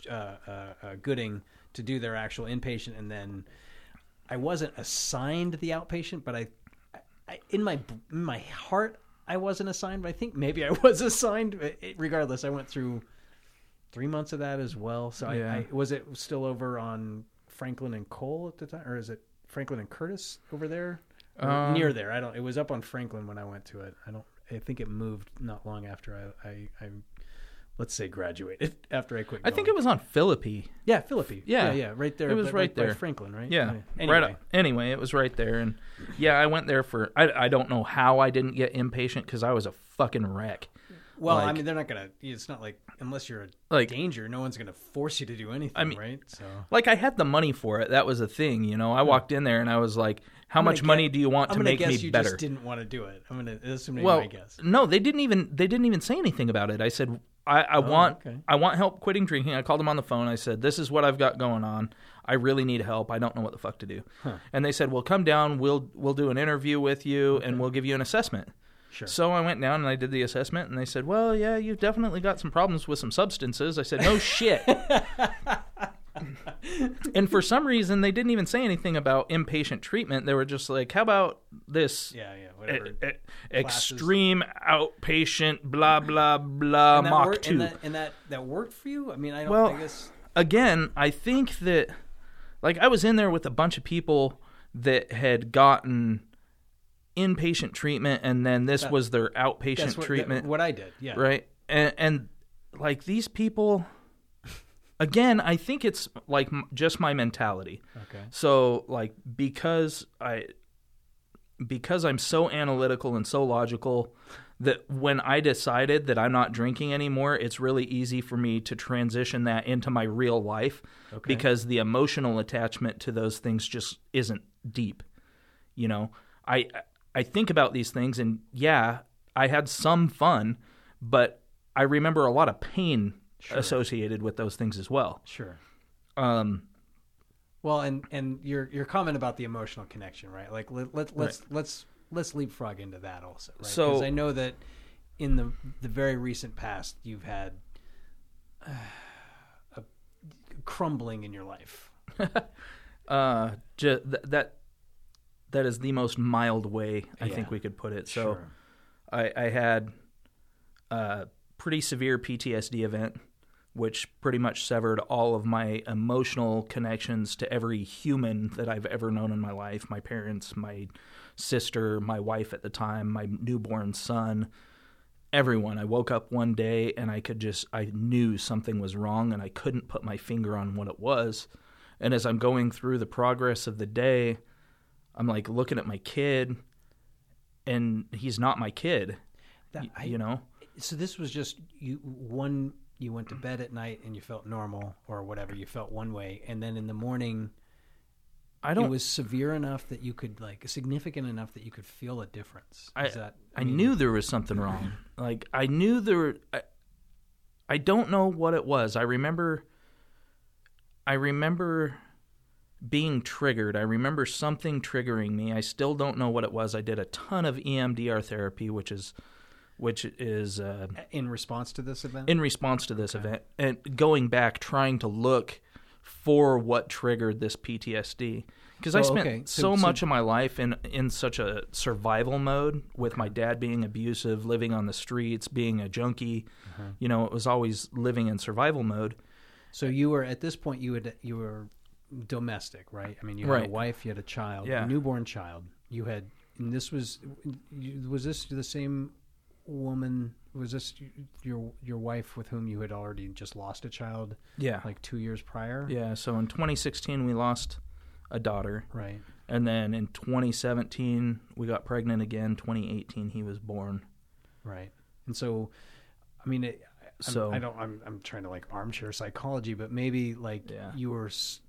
Speaker 1: uh, uh, uh, Gooding to do their actual inpatient, and then I wasn't assigned the outpatient, but I, I in my in my heart I wasn't assigned, but I think maybe I was assigned. It- regardless, I went through three months of that as well. So
Speaker 3: Yeah.
Speaker 1: I, I was it still over on Franklin and Cole at the time, or is it Franklin and Curtis over there?
Speaker 3: Um,
Speaker 1: near there. I don't. It was up on Franklin when I went to it. I don't. I think it moved not long after I. I, I let's say graduated after I quit.
Speaker 3: I think it was on Philippi.
Speaker 1: Yeah, Philippi.
Speaker 3: Yeah.
Speaker 1: yeah, yeah, right there.
Speaker 3: It was right
Speaker 1: by
Speaker 3: there.
Speaker 1: Franklin, right?
Speaker 3: Yeah,
Speaker 1: Anyway,
Speaker 3: right. Anyway, it was right there, and yeah, I went there for. I I don't know how I didn't get impatient because I was a fucking wreck.
Speaker 1: Well, I mean, they're not gonna. It's not like unless you're a
Speaker 3: Like-
Speaker 1: danger, no one's gonna force you to do anything,
Speaker 3: I mean-
Speaker 1: right? So
Speaker 3: Like I had the money for it. That was a thing, you know. I walked in there and I was like, "How much money do you want to make
Speaker 1: guess
Speaker 3: me
Speaker 1: you
Speaker 3: better?"
Speaker 1: just didn't want to do it. I'm gonna assuming
Speaker 3: well,
Speaker 1: my guess.
Speaker 3: no, they didn't even they didn't even say anything about it. I said, "I, I oh, want
Speaker 1: Oh, okay.
Speaker 3: I want help quitting drinking." I called them on the phone. I said, "This is what I've got going on. I really need help. I don't know what the fuck to do." And they said, "Well, come down. We'll we'll do an interview with you and we'll give you an assessment."
Speaker 1: Sure.
Speaker 3: So I went down and I did the assessment, and they said, "Well, yeah, you've definitely got some problems with some substances." I said, "No shit." and for some reason, they didn't even say anything about inpatient treatment. They were just like, "How about this
Speaker 1: yeah, yeah,
Speaker 3: e-
Speaker 1: whatever.
Speaker 3: e- extreme outpatient blah blah blah
Speaker 1: and that
Speaker 3: Mach two?"
Speaker 1: and that and that that worked for you. I mean, I don't.
Speaker 3: Well,
Speaker 1: I guess.
Speaker 3: again, I think that like I was in there with a bunch of people that had gotten inpatient treatment and then this
Speaker 1: That-
Speaker 3: was their outpatient
Speaker 1: what,
Speaker 3: treatment,
Speaker 1: what I did. Yeah.
Speaker 3: right? And and like these people again, I think it's like m- just my mentality.
Speaker 1: Okay.
Speaker 3: So like because I because I'm so analytical and so logical that when I decided that I'm not drinking anymore, it's really easy for me to transition that into my real life
Speaker 1: Okay.
Speaker 3: because the emotional attachment to those things just isn't deep. You know, I I think about these things and yeah, I had some fun, but I remember a lot of pain associated with those things as well.
Speaker 1: Sure.
Speaker 3: Um,
Speaker 1: Well, and and your your comment about the emotional connection, right? Like let, let let's let's let's leapfrog into that also, right?
Speaker 3: So-
Speaker 1: Because I know that in the the very recent past, you've had uh, a crumbling in your life.
Speaker 3: uh, ju- th- that that is the most mild way I
Speaker 1: Yeah.
Speaker 3: think we could put it. So
Speaker 1: Sure.
Speaker 3: I, I had a pretty severe PTSD event, which pretty much severed all of my emotional connections to every human that I've ever known in my life my parents, my sister, my wife at the time, my newborn son. Everyone. I woke up one day and I could just, I knew something was wrong and I couldn't put my finger on what it was. And as I'm going through the progress of the day, I'm like looking at my kid and he's not my kid.
Speaker 1: That-
Speaker 3: y-
Speaker 1: I-
Speaker 3: you know?
Speaker 1: So this was just you one you went to bed at night and you felt normal or whatever you felt one way and then in the morning
Speaker 3: I don't
Speaker 1: it was severe enough that you could like significant enough that you could feel a difference.
Speaker 3: I,
Speaker 1: Is that
Speaker 3: I,
Speaker 1: mean,
Speaker 3: knew there was something wrong. Like I knew there. I, I don't know what it was. I remember. I remember being triggered. I remember something triggering me. I still don't know what it was. I did a ton of EMDR therapy, which is which is uh,
Speaker 1: In response to this event?
Speaker 3: in response to this event and going back trying to look for what triggered this PTSD because I
Speaker 1: Oh,
Speaker 3: spent
Speaker 1: okay. So-
Speaker 3: so,
Speaker 1: so-
Speaker 3: much of my life in in such a survival mode with my dad being abusive, living on the streets, being a junkie.
Speaker 1: Uh-huh.
Speaker 3: You know, it was always living in survival mode.
Speaker 1: So you were at this point you had you were domestic, right? I mean, you had a wife, you had a child,
Speaker 3: Yeah.
Speaker 1: a newborn child. You had, and this was, was this the same woman? Was this your your wife with whom you had already just lost a child
Speaker 3: Yeah.
Speaker 1: like two years prior?
Speaker 3: yeah, so in 2016 we lost a daughter
Speaker 1: Right.
Speaker 3: and then in 2017 we got pregnant again. 2018 he was born.
Speaker 1: Right. And so, I mean, it, I'm,
Speaker 3: So-
Speaker 1: I don't. I'm I'm trying to like armchair psychology, but maybe like
Speaker 3: Yeah.
Speaker 1: you were, s-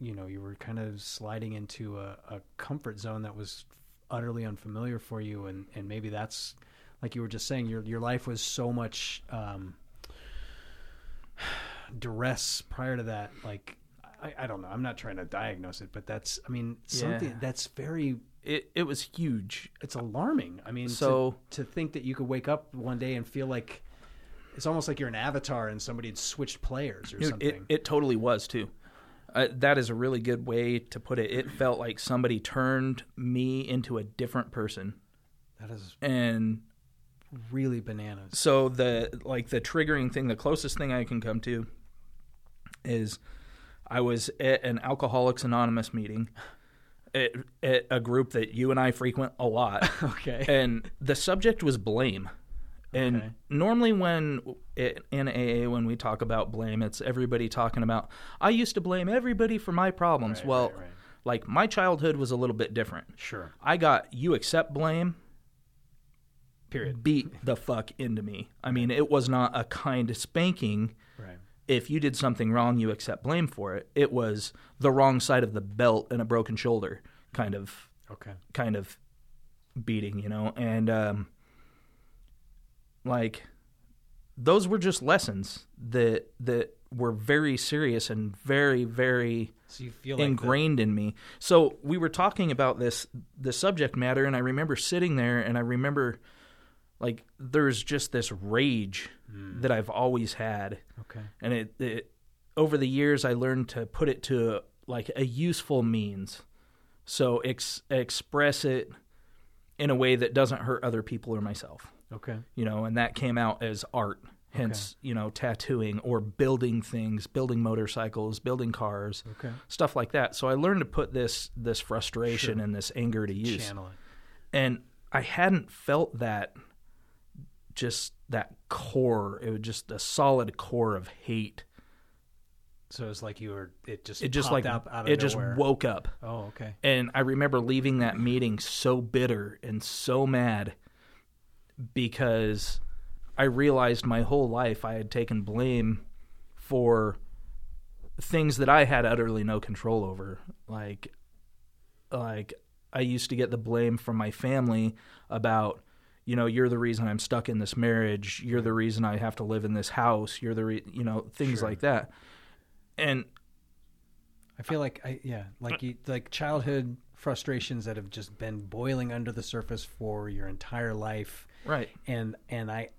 Speaker 1: you know, you were kind of sliding into a, a comfort zone that was utterly unfamiliar for you, and and maybe that's like you were just saying, your your life was so much um, duress prior to that. Like, I, I don't know. I'm not trying to diagnose it, but that's. I mean, something
Speaker 3: Yeah.
Speaker 1: that's very
Speaker 3: It it was huge.
Speaker 1: it's alarming. I mean,
Speaker 3: So-
Speaker 1: to, to think that you could wake up one day and feel like it's almost like you're an avatar and somebody had switched players or
Speaker 3: Dude,
Speaker 1: something.
Speaker 3: It, it totally was too. Uh, that is a really good way to put it. It felt like somebody turned me into a different person,
Speaker 1: that is
Speaker 3: and
Speaker 1: really bananas.
Speaker 3: so the like the triggering thing, the closest thing I can come to, is I was at an Alcoholics Anonymous meeting, at, at a group that you and I frequent a lot,
Speaker 1: Okay.
Speaker 3: and the subject was blame. And
Speaker 1: Okay.
Speaker 3: normally, when it, in AA, when we talk about blame, it's everybody talking about, I used to blame everybody for my problems.
Speaker 1: Right,
Speaker 3: well,
Speaker 1: right, right.
Speaker 3: like my childhood was a little bit different.
Speaker 1: Sure.
Speaker 3: I got you accept blame,
Speaker 1: Period.
Speaker 3: beat the fuck into me. I mean, it was not a kind spanking.
Speaker 1: Right.
Speaker 3: If you did something wrong, you accept blame for it. It was the wrong side of the belt and a broken shoulder kind of
Speaker 1: Okay.
Speaker 3: kind of beating, you know, and um, like those were just lessons that that were very serious and very very
Speaker 1: So you feel like
Speaker 3: ingrained in me. So we were talking about this the subject matter, and I remember sitting there, and I remember like there's just this rage hmm. that I've always had,
Speaker 1: okay.
Speaker 3: and it, it over the years I learned to put it to like a useful means. So ex- express it in a way that doesn't hurt other people or myself.
Speaker 1: Okay.
Speaker 3: You know, and that came out as art. Hence, you know, tattooing or building things, building motorcycles, building cars,
Speaker 1: Okay.
Speaker 3: stuff like that. So I learned to put this this frustration
Speaker 1: Sure.
Speaker 3: and this anger to use.
Speaker 1: Channel it.
Speaker 3: And I hadn't felt that just that core. It was just a solid core of hate.
Speaker 1: So it's like you were. It just.
Speaker 3: It just like
Speaker 1: up out of
Speaker 3: it just woke up.
Speaker 1: Oh, okay.
Speaker 3: And I remember leaving that meeting so bitter and so mad because I realized my whole life I had taken blame for things that I had utterly no control over. Like like I used to get the blame from my family about you know you're the reason I'm stuck in this marriage, you're the reason I have to live in this house, you're the re-, you know things
Speaker 1: Sure.
Speaker 3: like that. And
Speaker 1: I feel like I yeah, like you like childhood frustrations that have just been boiling under the surface for your entire life.
Speaker 3: Right
Speaker 1: and and I,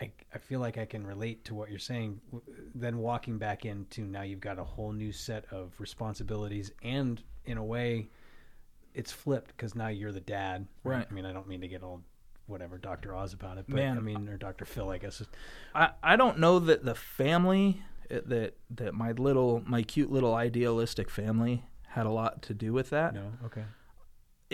Speaker 1: I I feel like I can relate to what you're saying. Then walking back into now you've got a whole new set of responsibilities, and in a way, it's flipped because now you're the dad.
Speaker 3: Right.
Speaker 1: I mean, I don't mean to get all whatever Doctor Oz about it, but
Speaker 3: Man,
Speaker 1: I mean, or Doctor Phil, I guess.
Speaker 3: I, I don't know that the family uh, that that my little my cute little idealistic family had a lot to do with that.
Speaker 1: No, okay,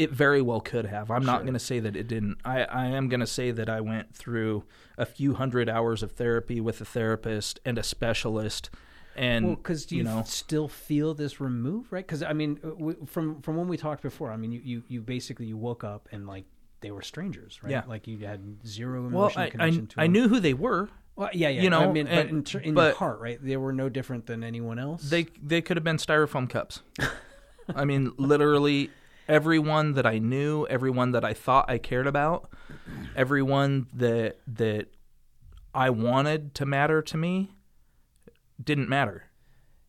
Speaker 3: It very well could have. I'm not going to say that it didn't. I, I am going to say that I went through a few hundred hours of therapy with a therapist and a specialist, and
Speaker 1: well, because you,
Speaker 3: you know
Speaker 1: still feel this remove, right? Because I mean, uh, w- from from when we talked before, I mean, you, you you basically you woke up and like they were strangers, right?
Speaker 3: Yeah.
Speaker 1: like you had zero emotional
Speaker 3: I, I,
Speaker 1: connection to them.
Speaker 3: I knew who they were.
Speaker 1: Well, yeah, yeah.
Speaker 3: you know,
Speaker 1: I mean, but in, ter- in your heart, right? They were no different than anyone else.
Speaker 3: They they could have been styrofoam cups. I mean, literally everyone that I knew, everyone that I thought I cared about, everyone that that I wanted to matter to me didn't matter.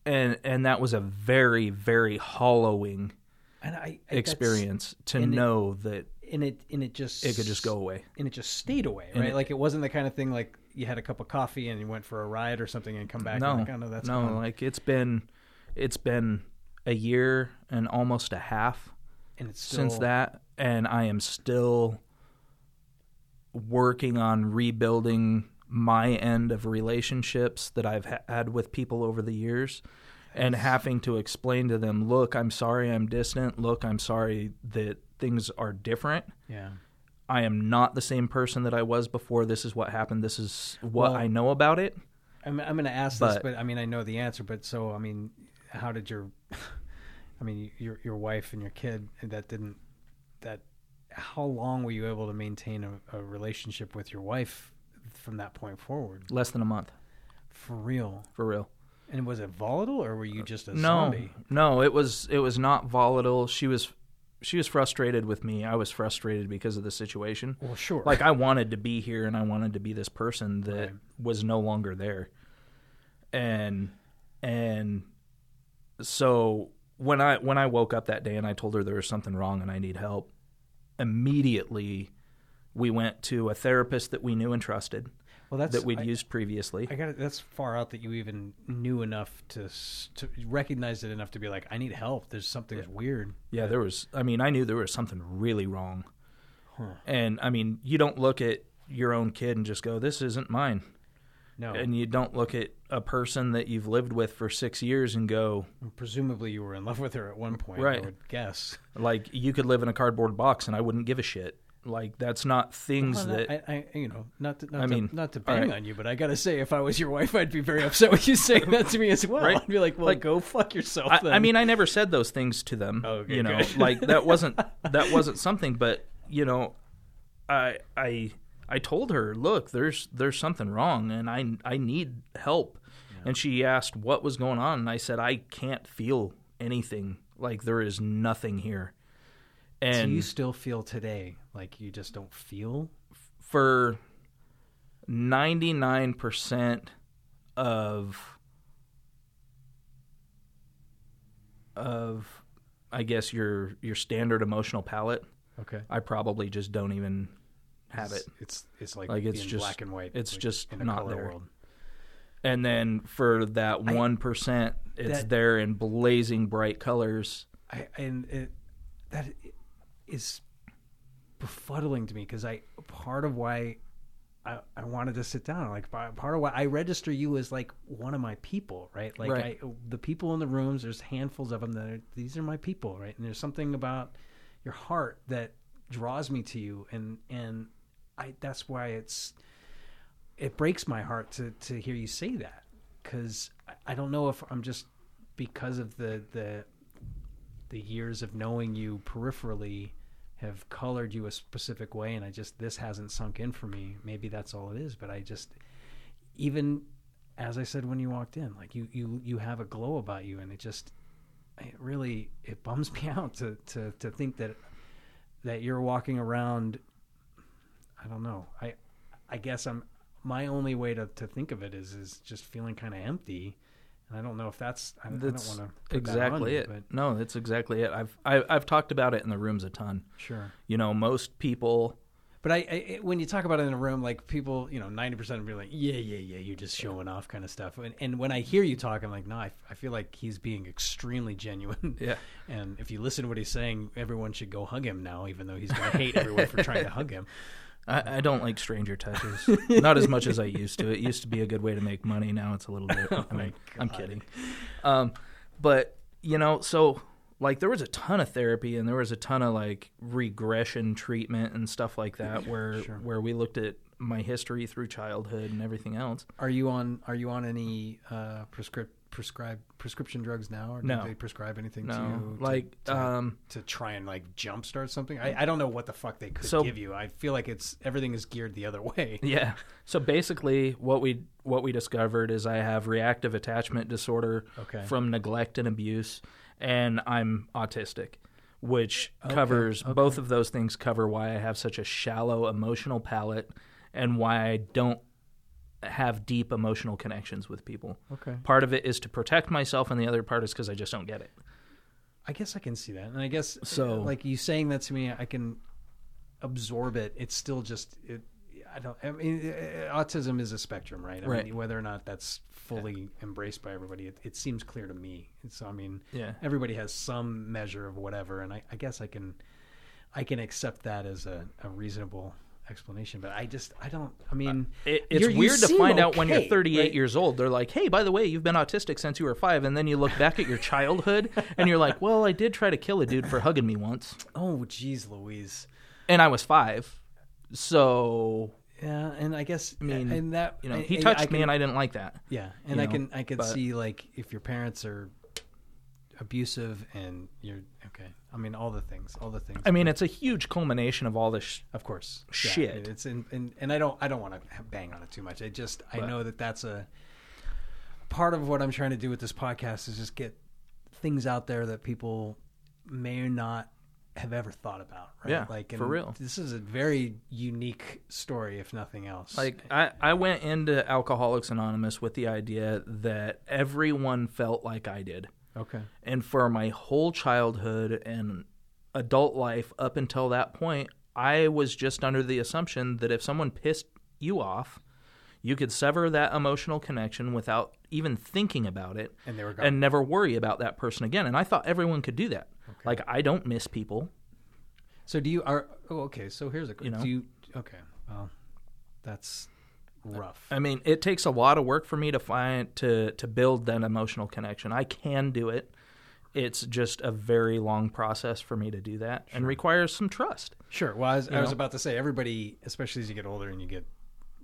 Speaker 3: And and that was a very very hollowing
Speaker 1: and I, I-
Speaker 3: experience to
Speaker 1: and it-
Speaker 3: know that
Speaker 1: and it and it just
Speaker 3: it could just go away.
Speaker 1: and it just stayed away, right?
Speaker 3: it-
Speaker 1: like it wasn't the kind of thing like you had a cup of coffee and you went for a ride or something and come back.
Speaker 3: no,
Speaker 1: like, oh, no, that's
Speaker 3: no,
Speaker 1: gone.
Speaker 3: like it's been it's been a year and almost a half
Speaker 1: and still,
Speaker 3: since that, and I am still working on rebuilding my end of relationships that I've ha- had with people over the years. And having to explain to them, look, I'm sorry I'm distant. Look, I'm sorry that things are different.
Speaker 1: Yeah,
Speaker 3: I am not the same person that I was before. This is what happened. This is what
Speaker 1: Well-
Speaker 3: I know about it.
Speaker 1: I'm I'm going to ask
Speaker 3: But-
Speaker 1: this, but I mean I know the answer. But so I mean, how did your, I mean your your wife and your kid that didn't that how long were you able to maintain a, a relationship with your wife from that point forward?
Speaker 3: Less than a month,
Speaker 1: For real.
Speaker 3: for real.
Speaker 1: And was it volatile or were you uh, just a
Speaker 3: no,
Speaker 1: zombie?
Speaker 3: no, it was it was not volatile. She was she was frustrated with me. I was frustrated because of the situation.
Speaker 1: Well, sure.
Speaker 3: Like I wanted to be here and I wanted to be this person that
Speaker 1: Right.
Speaker 3: was no longer there. And and so when I when I woke up that day and I told her there was something wrong and I need help, immediately we went to a therapist that we knew and trusted
Speaker 1: well, that's
Speaker 3: that we'd
Speaker 1: I,
Speaker 3: used previously.
Speaker 1: I got. That's far out that you even knew enough to to recognize it enough to be like, I need help. There's something's weird.
Speaker 3: Yeah, there was. I mean, I knew there was something really wrong.
Speaker 1: Huh.
Speaker 3: And I mean, you don't look at your own kid and just go, "This isn't mine,"
Speaker 1: No,
Speaker 3: and you don't look at a person that you've lived with for six years and go,
Speaker 1: presumably you were in love with her at one point.
Speaker 3: Right.
Speaker 1: I would guess.
Speaker 3: "Like you could live in a cardboard box and I wouldn't give a shit." Like that's not things
Speaker 1: Well,
Speaker 3: that.
Speaker 1: I, I, you know, not to, not
Speaker 3: I
Speaker 1: to,
Speaker 3: mean,
Speaker 1: not to bang
Speaker 3: right.
Speaker 1: on you, but I gotta say, if I was your wife, I'd be very upset with you saying that to me as well.
Speaker 3: Right.
Speaker 1: I'd be like, well,
Speaker 3: Like,
Speaker 1: go fuck yourself.
Speaker 3: I,
Speaker 1: then.
Speaker 3: I mean, I never said those things to them.
Speaker 1: Oh, okay,
Speaker 3: you know, like that wasn't that wasn't something. But you know, I I I told her, look, there's there's something wrong, and I I need help. And she asked what was going on, and I said I can't feel anything. Like there is nothing here.
Speaker 1: so
Speaker 3: And
Speaker 1: you still feel today like you just don't feel.
Speaker 3: for 99% of of I guess your your standard emotional palette,
Speaker 1: Okay.
Speaker 3: I probably just don't even have it.
Speaker 1: It's it's, it's like
Speaker 3: Like, it's
Speaker 1: being
Speaker 3: just-
Speaker 1: black and white.
Speaker 3: it's
Speaker 1: like,
Speaker 3: just
Speaker 1: in
Speaker 3: not
Speaker 1: color
Speaker 3: there.
Speaker 1: world.
Speaker 3: And then for that 1%, it's
Speaker 1: that-
Speaker 3: there in blazing bright colors.
Speaker 1: I and it that is befuddling to me because I part of why I, I wanted to sit down like part of why I register you as like one of my people right like
Speaker 3: Right.
Speaker 1: I, the people in the rooms there's handfuls of them that are, these are my people right and there's something about your heart that draws me to you and and I that's why it's it breaks my heart to to hear you say that because I, don't know if I'm just because of the the the years of knowing you peripherally have colored you a specific way and I just this hasn't sunk in for me. Maybe that's all it is, but I just even as I said when you walked in, like you you you have a glow about you and it just it really it bums me out to to to think that that you're walking around I don't know. I I guess I'm my only way to, to think of it is is just feeling kind of empty, and I don't know if that's I, I don't
Speaker 3: That's
Speaker 1: want to
Speaker 3: exactly it.
Speaker 1: but
Speaker 3: No, that's exactly it. I've I, I've talked about it in the rooms a ton.
Speaker 1: sure.
Speaker 3: You know, most people
Speaker 1: But I, I when you talk about it in a room, like people, you know, ninety percent of people are like, yeah, yeah, yeah, you're just showing off, kind of stuff. And, and when I hear you talk, I'm like, no, I, I feel like he's being extremely genuine.
Speaker 3: Yeah.
Speaker 1: And if you listen to what he's saying, everyone should go hug him now, even though he's gonna hate everyone for trying to hug him.
Speaker 3: I, I don't like stranger touches. Not as much as I used to. It used to be a good way to make money. Now it's a little bit. oh I mean, I'm kidding. Um, but you know, so like there was a ton of therapy and there was a ton of like regression treatment and stuff like that, where
Speaker 1: Sure.
Speaker 3: where we looked at my history through childhood and everything else.
Speaker 1: Are you on Are you on any uh, prescrip- prescribed prescription drugs now, or do
Speaker 3: No.
Speaker 1: they prescribe anything to you? to-
Speaker 3: like
Speaker 1: to,
Speaker 3: um,
Speaker 1: to try and like jumpstart something. I, I don't know what the fuck they could
Speaker 3: So-
Speaker 1: give you. I feel like it's everything is geared the other way.
Speaker 3: Yeah. So basically, what we what we discovered is I have reactive attachment disorder
Speaker 1: Okay.
Speaker 3: from neglect and abuse, and I'm autistic, which
Speaker 1: Okay,
Speaker 3: covers
Speaker 1: okay.
Speaker 3: both of those things. Cover why I have such a shallow emotional palette, and why I don't have deep emotional connections with people.
Speaker 1: Okay.
Speaker 3: Part of it is to protect myself, and the other part is because I just don't get it.
Speaker 1: I guess I can see that, and I guess
Speaker 3: So-
Speaker 1: like you saying that to me, I can. absorb it, it's still just it. I don't. I mean, uh, autism is a spectrum, right? I
Speaker 3: Right.
Speaker 1: mean, whether or not that's fully embraced by everybody, it, it seems clear to me. So, I mean,
Speaker 3: Yeah.
Speaker 1: everybody has some measure of whatever, and I, I guess I can, I can accept that as a, a reasonable explanation. But I just, I don't. I uh, mean,
Speaker 3: It, it's weird to find out when you're 38
Speaker 1: right?
Speaker 3: years old. They're like, "Hey, by the way, you've been autistic since you were five. and then you look back at your childhood and you're like, "Well, I did try to kill a dude for hugging me once,
Speaker 1: Oh, geez, Louise.
Speaker 3: and I was five. So
Speaker 1: Yeah, and I guess
Speaker 3: I mean,
Speaker 1: and that
Speaker 3: you know, he touched
Speaker 1: I
Speaker 3: me,
Speaker 1: can-
Speaker 3: and I didn't like that.
Speaker 1: Yeah, and I
Speaker 3: know,
Speaker 1: can I can
Speaker 3: but-
Speaker 1: see like if your parents are abusive and you're okay. I mean, all the things, all the things.
Speaker 3: I mean, it's a huge culmination of all this. Sh-
Speaker 1: of course, Yeah,
Speaker 3: shit.
Speaker 1: it's in, and and I don't I don't want to bang on it too much. I just I know that that's a part of what I'm trying to do with this podcast is just get things out there that people may or not have ever thought about. Right?
Speaker 3: Yeah,
Speaker 1: like
Speaker 3: for real.
Speaker 1: This is a very unique story, if nothing else.
Speaker 3: Like I, I went into Alcoholics Anonymous with the idea that everyone felt like I did.
Speaker 1: Okay,
Speaker 3: And for my whole childhood and adult life up until that point, I was just under the assumption that if someone pissed you off, you could sever that emotional connection without even thinking about it
Speaker 1: and they were gone.
Speaker 3: and never worry about that person again. And I thought everyone could do that. Like I don't miss people.
Speaker 1: So do you are oh okay? So here's a
Speaker 3: You know?
Speaker 1: do you okay? Well, that's rough.
Speaker 3: I mean, it takes a lot of work for me to find to to build that emotional connection. I can do it. It's just a very long process for me to do that and requires some trust.
Speaker 1: Sure. Well, I was, I was about to say everybody, especially as you get older and you get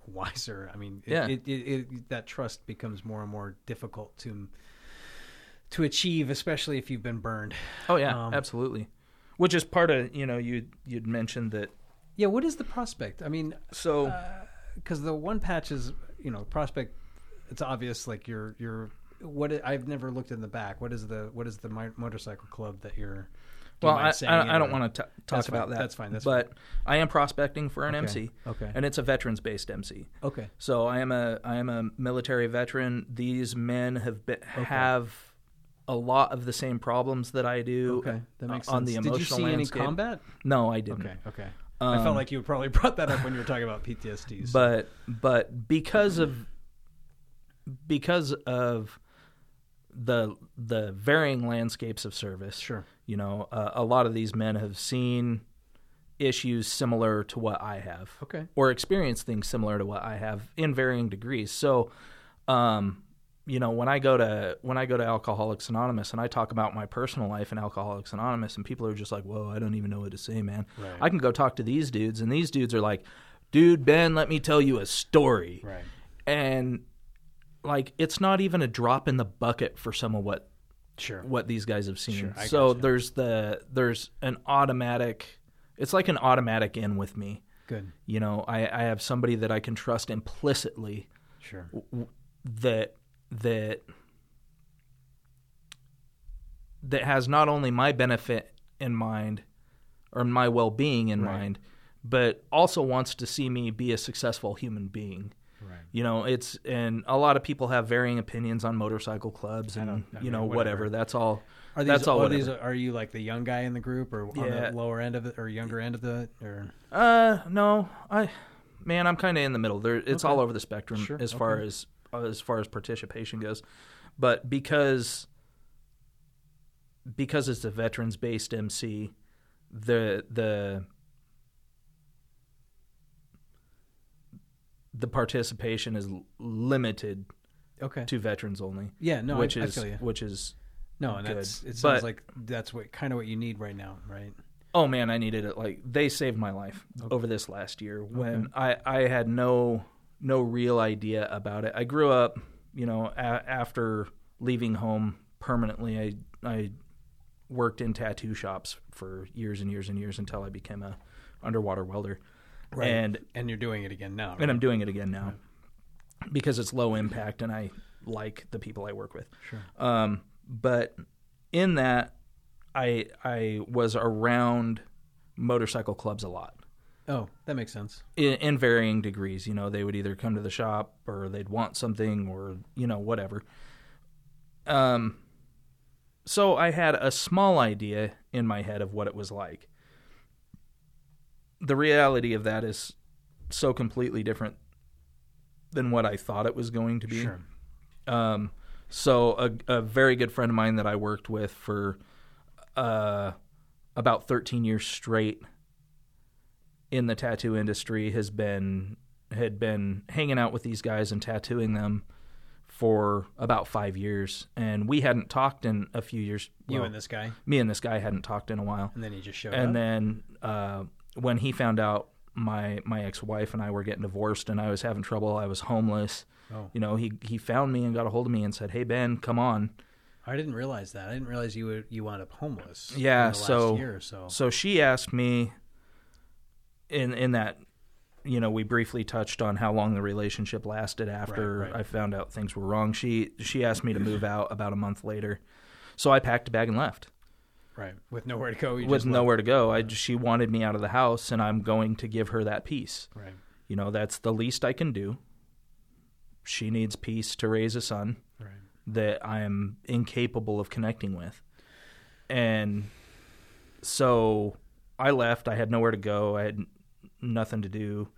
Speaker 1: wiser. I mean, it,
Speaker 3: Yeah.
Speaker 1: it, it, that trust becomes more and more difficult to to achieve, especially if you've been burned.
Speaker 3: Oh yeah,
Speaker 1: Um,
Speaker 3: absolutely. Which is part of you know you you'd mentioned that.
Speaker 1: Yeah. What is the prospect? I mean,
Speaker 3: So
Speaker 1: because the one patch is you know prospect. It's obvious. Like you're you're what i- I've never looked in the back. What is the what is the mi- motorcycle club that you're? do you
Speaker 3: well,
Speaker 1: mind
Speaker 3: I,
Speaker 1: saying
Speaker 3: I,
Speaker 1: it,
Speaker 3: I don't
Speaker 1: or-
Speaker 3: want to talk
Speaker 1: That's fine,
Speaker 3: about that.
Speaker 1: that's fine, that's
Speaker 3: but I am prospecting for an
Speaker 1: Okay,
Speaker 3: MC,
Speaker 1: okay.
Speaker 3: and it's a veterans based MC.
Speaker 1: Okay.
Speaker 3: So I am a I am a military veteran. These men have been, have a lot of the same problems that I do.
Speaker 1: Okay, that makes
Speaker 3: uh, on
Speaker 1: sense.
Speaker 3: the
Speaker 1: Did you see
Speaker 3: landscape.
Speaker 1: any combat?
Speaker 3: No, I didn't.
Speaker 1: Okay, okay. I
Speaker 3: Um,
Speaker 1: felt like you probably brought that up when you were talking about PTSD. so-
Speaker 3: but but because of because of the the varying landscapes of service
Speaker 1: Sure.
Speaker 3: you know uh, a lot of these men have seen issues similar to what i have
Speaker 1: Okay.
Speaker 3: or experienced things similar to what i have in varying degrees so um you know when i go to when i go to alcoholics anonymous and i talk about my personal life in alcoholics anonymous and people are just like whoa i don't even know what to say man
Speaker 1: Right.
Speaker 3: i can go talk to these dudes and these dudes are like dude ben let me tell you a story
Speaker 1: Right.
Speaker 3: and like it's not even a drop in the bucket for some of what
Speaker 1: Sure.
Speaker 3: what these guys have seen.
Speaker 1: Sure,
Speaker 3: so
Speaker 1: gotcha.
Speaker 3: there's the there's an automatic it's like an automatic in with me.
Speaker 1: Good.
Speaker 3: You know, I, I have somebody that I can trust implicitly
Speaker 1: Sure.
Speaker 3: w- that that that has not only my benefit in mind or my well-being in
Speaker 1: Right.
Speaker 3: mind, but also wants to see me be a successful human being.
Speaker 1: Right.
Speaker 3: You know, it's and a lot of people have varying opinions on motorcycle clubs
Speaker 1: I
Speaker 3: and
Speaker 1: don't- I
Speaker 3: you
Speaker 1: mean,
Speaker 3: know
Speaker 1: whatever.
Speaker 3: whatever. That's all.
Speaker 1: Are these,
Speaker 3: that's all.
Speaker 1: are these are you like the young guy in the group or on
Speaker 3: Yeah.
Speaker 1: the lower end of it or younger end of the or
Speaker 3: Uh, no, I, man, I'm kind of in the middle. There, it's
Speaker 1: Okay.
Speaker 3: all over the spectrum
Speaker 1: Sure,
Speaker 3: as far as as far as participation goes, but because because it's a veterans based MC, the the the participation is limited
Speaker 1: Okay.
Speaker 3: to veterans only,
Speaker 1: Yeah, no,
Speaker 3: which
Speaker 1: I,
Speaker 3: is
Speaker 1: I
Speaker 3: which is
Speaker 1: No, and
Speaker 3: good.
Speaker 1: that's it sounds
Speaker 3: But-
Speaker 1: like that's what kind of what you need right now, right?
Speaker 3: Oh man, I needed it. Like they saved my life over this last year when I I had no no real idea about it. I grew up, you know, a- after leaving home permanently. I I worked in tattoo shops for years and years and years until I became a underwater welder. And
Speaker 1: and you're doing it again now.
Speaker 3: and? I'm doing it again now because it's low impact and I like the people I work with.
Speaker 1: Sure.
Speaker 3: Um, but in that, I I was around motorcycle clubs a lot
Speaker 1: Oh, that makes sense.
Speaker 3: in, in varying degrees. You know, they would either come to the shop or they'd want something or you know whatever. Um, so I had a small idea in my head of what it was like. the reality of that is so completely different than what I thought it was going to be.
Speaker 1: Sure.
Speaker 3: Um, so a, a very good friend of mine that I worked with for uh, about 13 years straight in the tattoo industry has been had been hanging out with these guys and tattooing them for about five years, and we hadn't talked in a few years.
Speaker 1: You
Speaker 3: Well,
Speaker 1: and this guy,
Speaker 3: me and this guy hadn't talked in a while
Speaker 1: and then he just showed
Speaker 3: and
Speaker 1: up.
Speaker 3: And then uh, when he found out my my ex wife and I were getting divorced and I was having trouble, I was homeless.
Speaker 1: Oh.
Speaker 3: You know, he he found me and got a hold of me and said, "Hey Ben, come on."
Speaker 1: I didn't realize that. I didn't realize you would, you wound up homeless.
Speaker 3: Yeah,
Speaker 1: in the last
Speaker 3: so-
Speaker 1: year or so.
Speaker 3: So she asked me in in that you know, we briefly touched on how long the relationship lasted after
Speaker 1: Right, right.
Speaker 3: I found out things were wrong. She she asked me to move out about a month later. So I packed a bag and left.
Speaker 1: Right, with nowhere to go.
Speaker 3: With
Speaker 1: just left.
Speaker 3: nowhere to go. I she wanted me out of the house and I'm going to give her that peace.
Speaker 1: Right.
Speaker 3: You know, that's the least I can do. She needs peace to raise a son
Speaker 1: Right.
Speaker 3: that I am incapable of connecting with. And so I left. I had nowhere to go. I had nothing to do.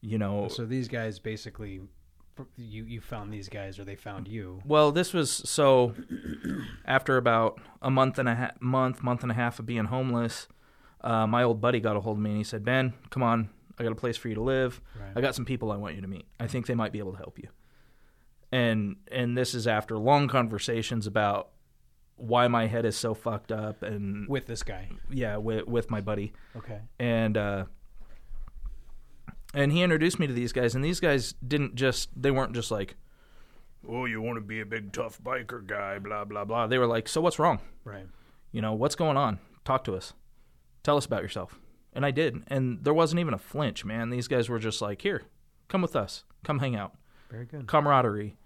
Speaker 3: You know,
Speaker 1: So these guys basically, you you found these guys or they found you.
Speaker 3: well, this was so after about a month and a half, month, month and a half of being homeless, uh, my old buddy got a hold of me and he said, Ben, come on. I got a place for you to live.
Speaker 1: Right.
Speaker 3: I got some people I want you to meet. I think they might be able to help you. And and this is after long conversations about why my head is so fucked up and
Speaker 1: with this guy.
Speaker 3: yeah, with with my buddy.
Speaker 1: Okay.
Speaker 3: And uh and he introduced me to these guys and these guys didn't just they weren't just like oh, you want to be a big tough biker guy, blah blah blah. They were like, "So what's wrong?
Speaker 1: Right.
Speaker 3: You know, what's going on? Talk to us. Tell us about yourself." And I did, and there wasn't even a flinch, man. These guys were just like, "Here, come with us. Come hang out."
Speaker 1: Very good.
Speaker 3: camaraderie.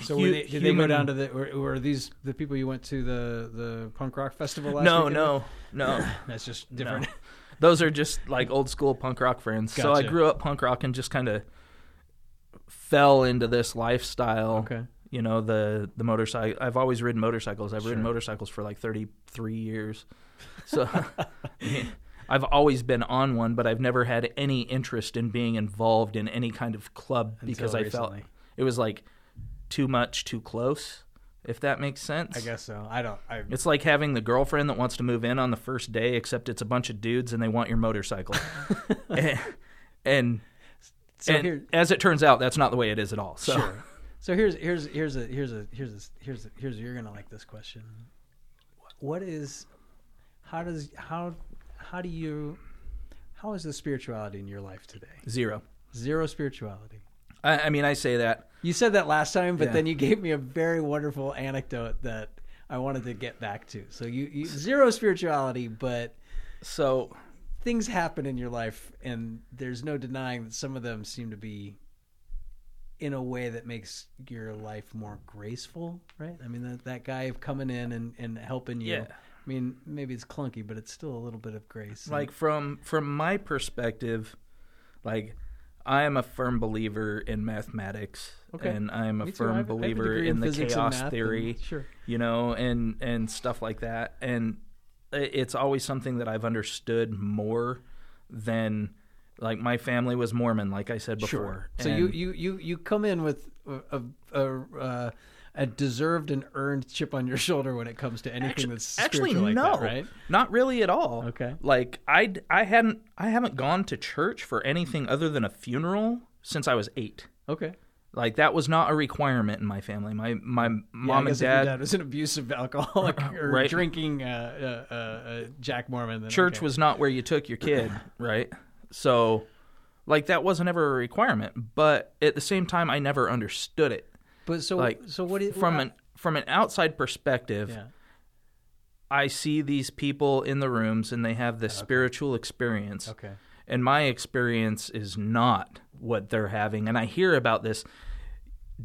Speaker 1: So they, did they go down to the? Were, were these the people you went to the the punk rock festival last?
Speaker 3: No,
Speaker 1: weekend
Speaker 3: no, no.
Speaker 1: That's just different.
Speaker 3: Those are just like old school punk rock friends. So I grew up punk rock and just kind of fell into this lifestyle.
Speaker 1: Okay.
Speaker 3: You know the the motorcycle. I've always ridden motorcycles. I've ridden motorcycles for like thirty three years. So I've always been on one, but I've never had any interest in being involved in any kind of club because
Speaker 1: Until
Speaker 3: I felt it was like too much, too close. If that makes sense.
Speaker 1: I guess so. I don't. I
Speaker 3: It's like having the girlfriend that wants to move in on the first day, except it's a bunch of dudes and they want your motorcycle. and and,
Speaker 1: so
Speaker 3: and
Speaker 1: here.
Speaker 3: as it turns out, that's not the way it is at all. So
Speaker 1: Sure. So here's here's here's a here's a here's a here's a, here's you're gonna like this question. What is, how does how how do you, how is the spirituality in your life today?
Speaker 3: zero.
Speaker 1: Zero spirituality.
Speaker 3: I, I mean, I say that.
Speaker 1: You said that last time, but
Speaker 3: Yeah.
Speaker 1: then you gave me a very wonderful anecdote that I wanted to get back to. So you, you zero spirituality, but
Speaker 3: So
Speaker 1: things happen in your life, and there's no denying that some of them seem to be in a way that makes your life more graceful, right? I mean, that, that guy coming in and, and helping you.
Speaker 3: Yeah.
Speaker 1: I mean, maybe it's clunky, but it's still a little bit of grace.
Speaker 3: like from from my perspective, like I am a firm believer in mathematics,
Speaker 1: Okay.
Speaker 3: and I am a firm
Speaker 1: I have- I have a
Speaker 3: believer in the chaos
Speaker 1: math and-
Speaker 3: theory.
Speaker 1: sure.
Speaker 3: you know, and and stuff like that. And it's always something that I've understood more than like my family was Mormon, like I said before.
Speaker 1: Sure.
Speaker 3: So
Speaker 1: you, you you you come in with a a, a uh, a deserved and earned chip on your shoulder when it comes to anything
Speaker 3: actually,
Speaker 1: that's
Speaker 3: actually
Speaker 1: like
Speaker 3: no,
Speaker 1: that, right?
Speaker 3: not really at all.
Speaker 1: Okay.
Speaker 3: like I I hadn't I haven't gone to church for anything other than a funeral since I was eight.
Speaker 1: Okay.
Speaker 3: Like that was not a requirement in my family. My my
Speaker 1: Yeah,
Speaker 3: mom and
Speaker 1: guess if your
Speaker 3: dad
Speaker 1: dad was an abusive alcoholic or
Speaker 3: Right.
Speaker 1: drinking uh, uh, uh, uh, Jack Mormon. Then
Speaker 3: church
Speaker 1: okay.
Speaker 3: was not where you took your kid, right? So, like that wasn't ever a requirement. But at the same time, I never understood it.
Speaker 1: But so
Speaker 3: like,
Speaker 1: so what
Speaker 3: From uh, an from an outside perspective,
Speaker 1: yeah
Speaker 3: I see these people in the rooms and they have this spiritual experience,
Speaker 1: okay
Speaker 3: and my experience is not what they're having. And I hear about this.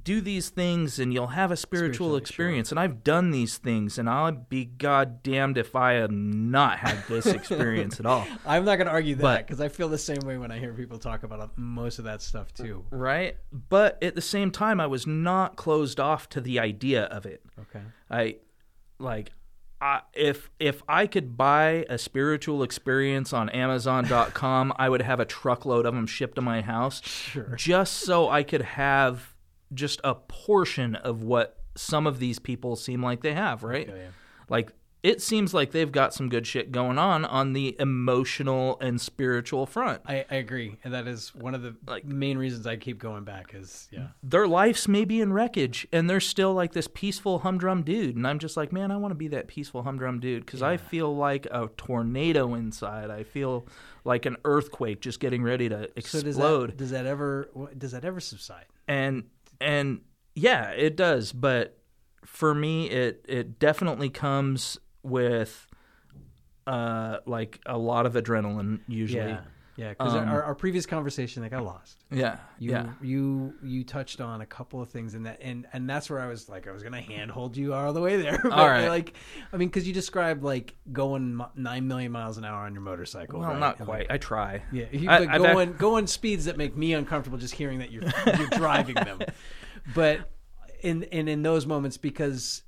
Speaker 3: Do these things and you'll have a spiritual
Speaker 1: Spiritually,
Speaker 3: experience. And I've done these things, and I'll be goddamned if I have not had this experience at all.
Speaker 1: I'm not going to argue that because I feel the same way when I hear people talk about uh, most of that stuff too.
Speaker 3: right? But at the same time, I was not closed off to the idea of it.
Speaker 1: Okay.
Speaker 3: I like I, if if I could buy a spiritual experience on Amazon.com, I would have a truckload of them shipped to my house,
Speaker 1: Sure.
Speaker 3: just so I could have just a portion of what some of these people seem like they have. Right?
Speaker 1: Yeah, yeah.
Speaker 3: Like it seems like they've got some good shit going on on the emotional and spiritual front.
Speaker 1: I, I agree, and that is one of the
Speaker 3: Like-
Speaker 1: main reasons I keep going back. Is yeah,
Speaker 3: their lives may be in wreckage and they're still like this peaceful humdrum dude and i'm just like man i want to be that peaceful humdrum dude because i feel like a tornado inside i feel like an earthquake just getting ready to
Speaker 1: So does
Speaker 3: explode
Speaker 1: that, does that ever does that ever subside?
Speaker 3: and and yeah it does but for me it it definitely comes with uh like a lot of adrenaline usually.
Speaker 1: Yeah, yeah. Because
Speaker 3: Um,
Speaker 1: our, our previous conversation, that got lost.
Speaker 3: yeah
Speaker 1: You,
Speaker 3: yeah
Speaker 1: you you touched on a couple of things in that, and and that's where I was like, I was gonna handhold you all the way there. But,
Speaker 3: All right.
Speaker 1: Like, I mean, because you described like going nine million miles an hour on your motorcycle.
Speaker 3: well
Speaker 1: right?
Speaker 3: not
Speaker 1: And,
Speaker 3: quite
Speaker 1: like,
Speaker 3: i try
Speaker 1: yeah, you,
Speaker 3: I-
Speaker 1: but
Speaker 3: I've ac-
Speaker 1: going going speeds that make me uncomfortable just hearing that you're you're driving them. But in and in those moments, because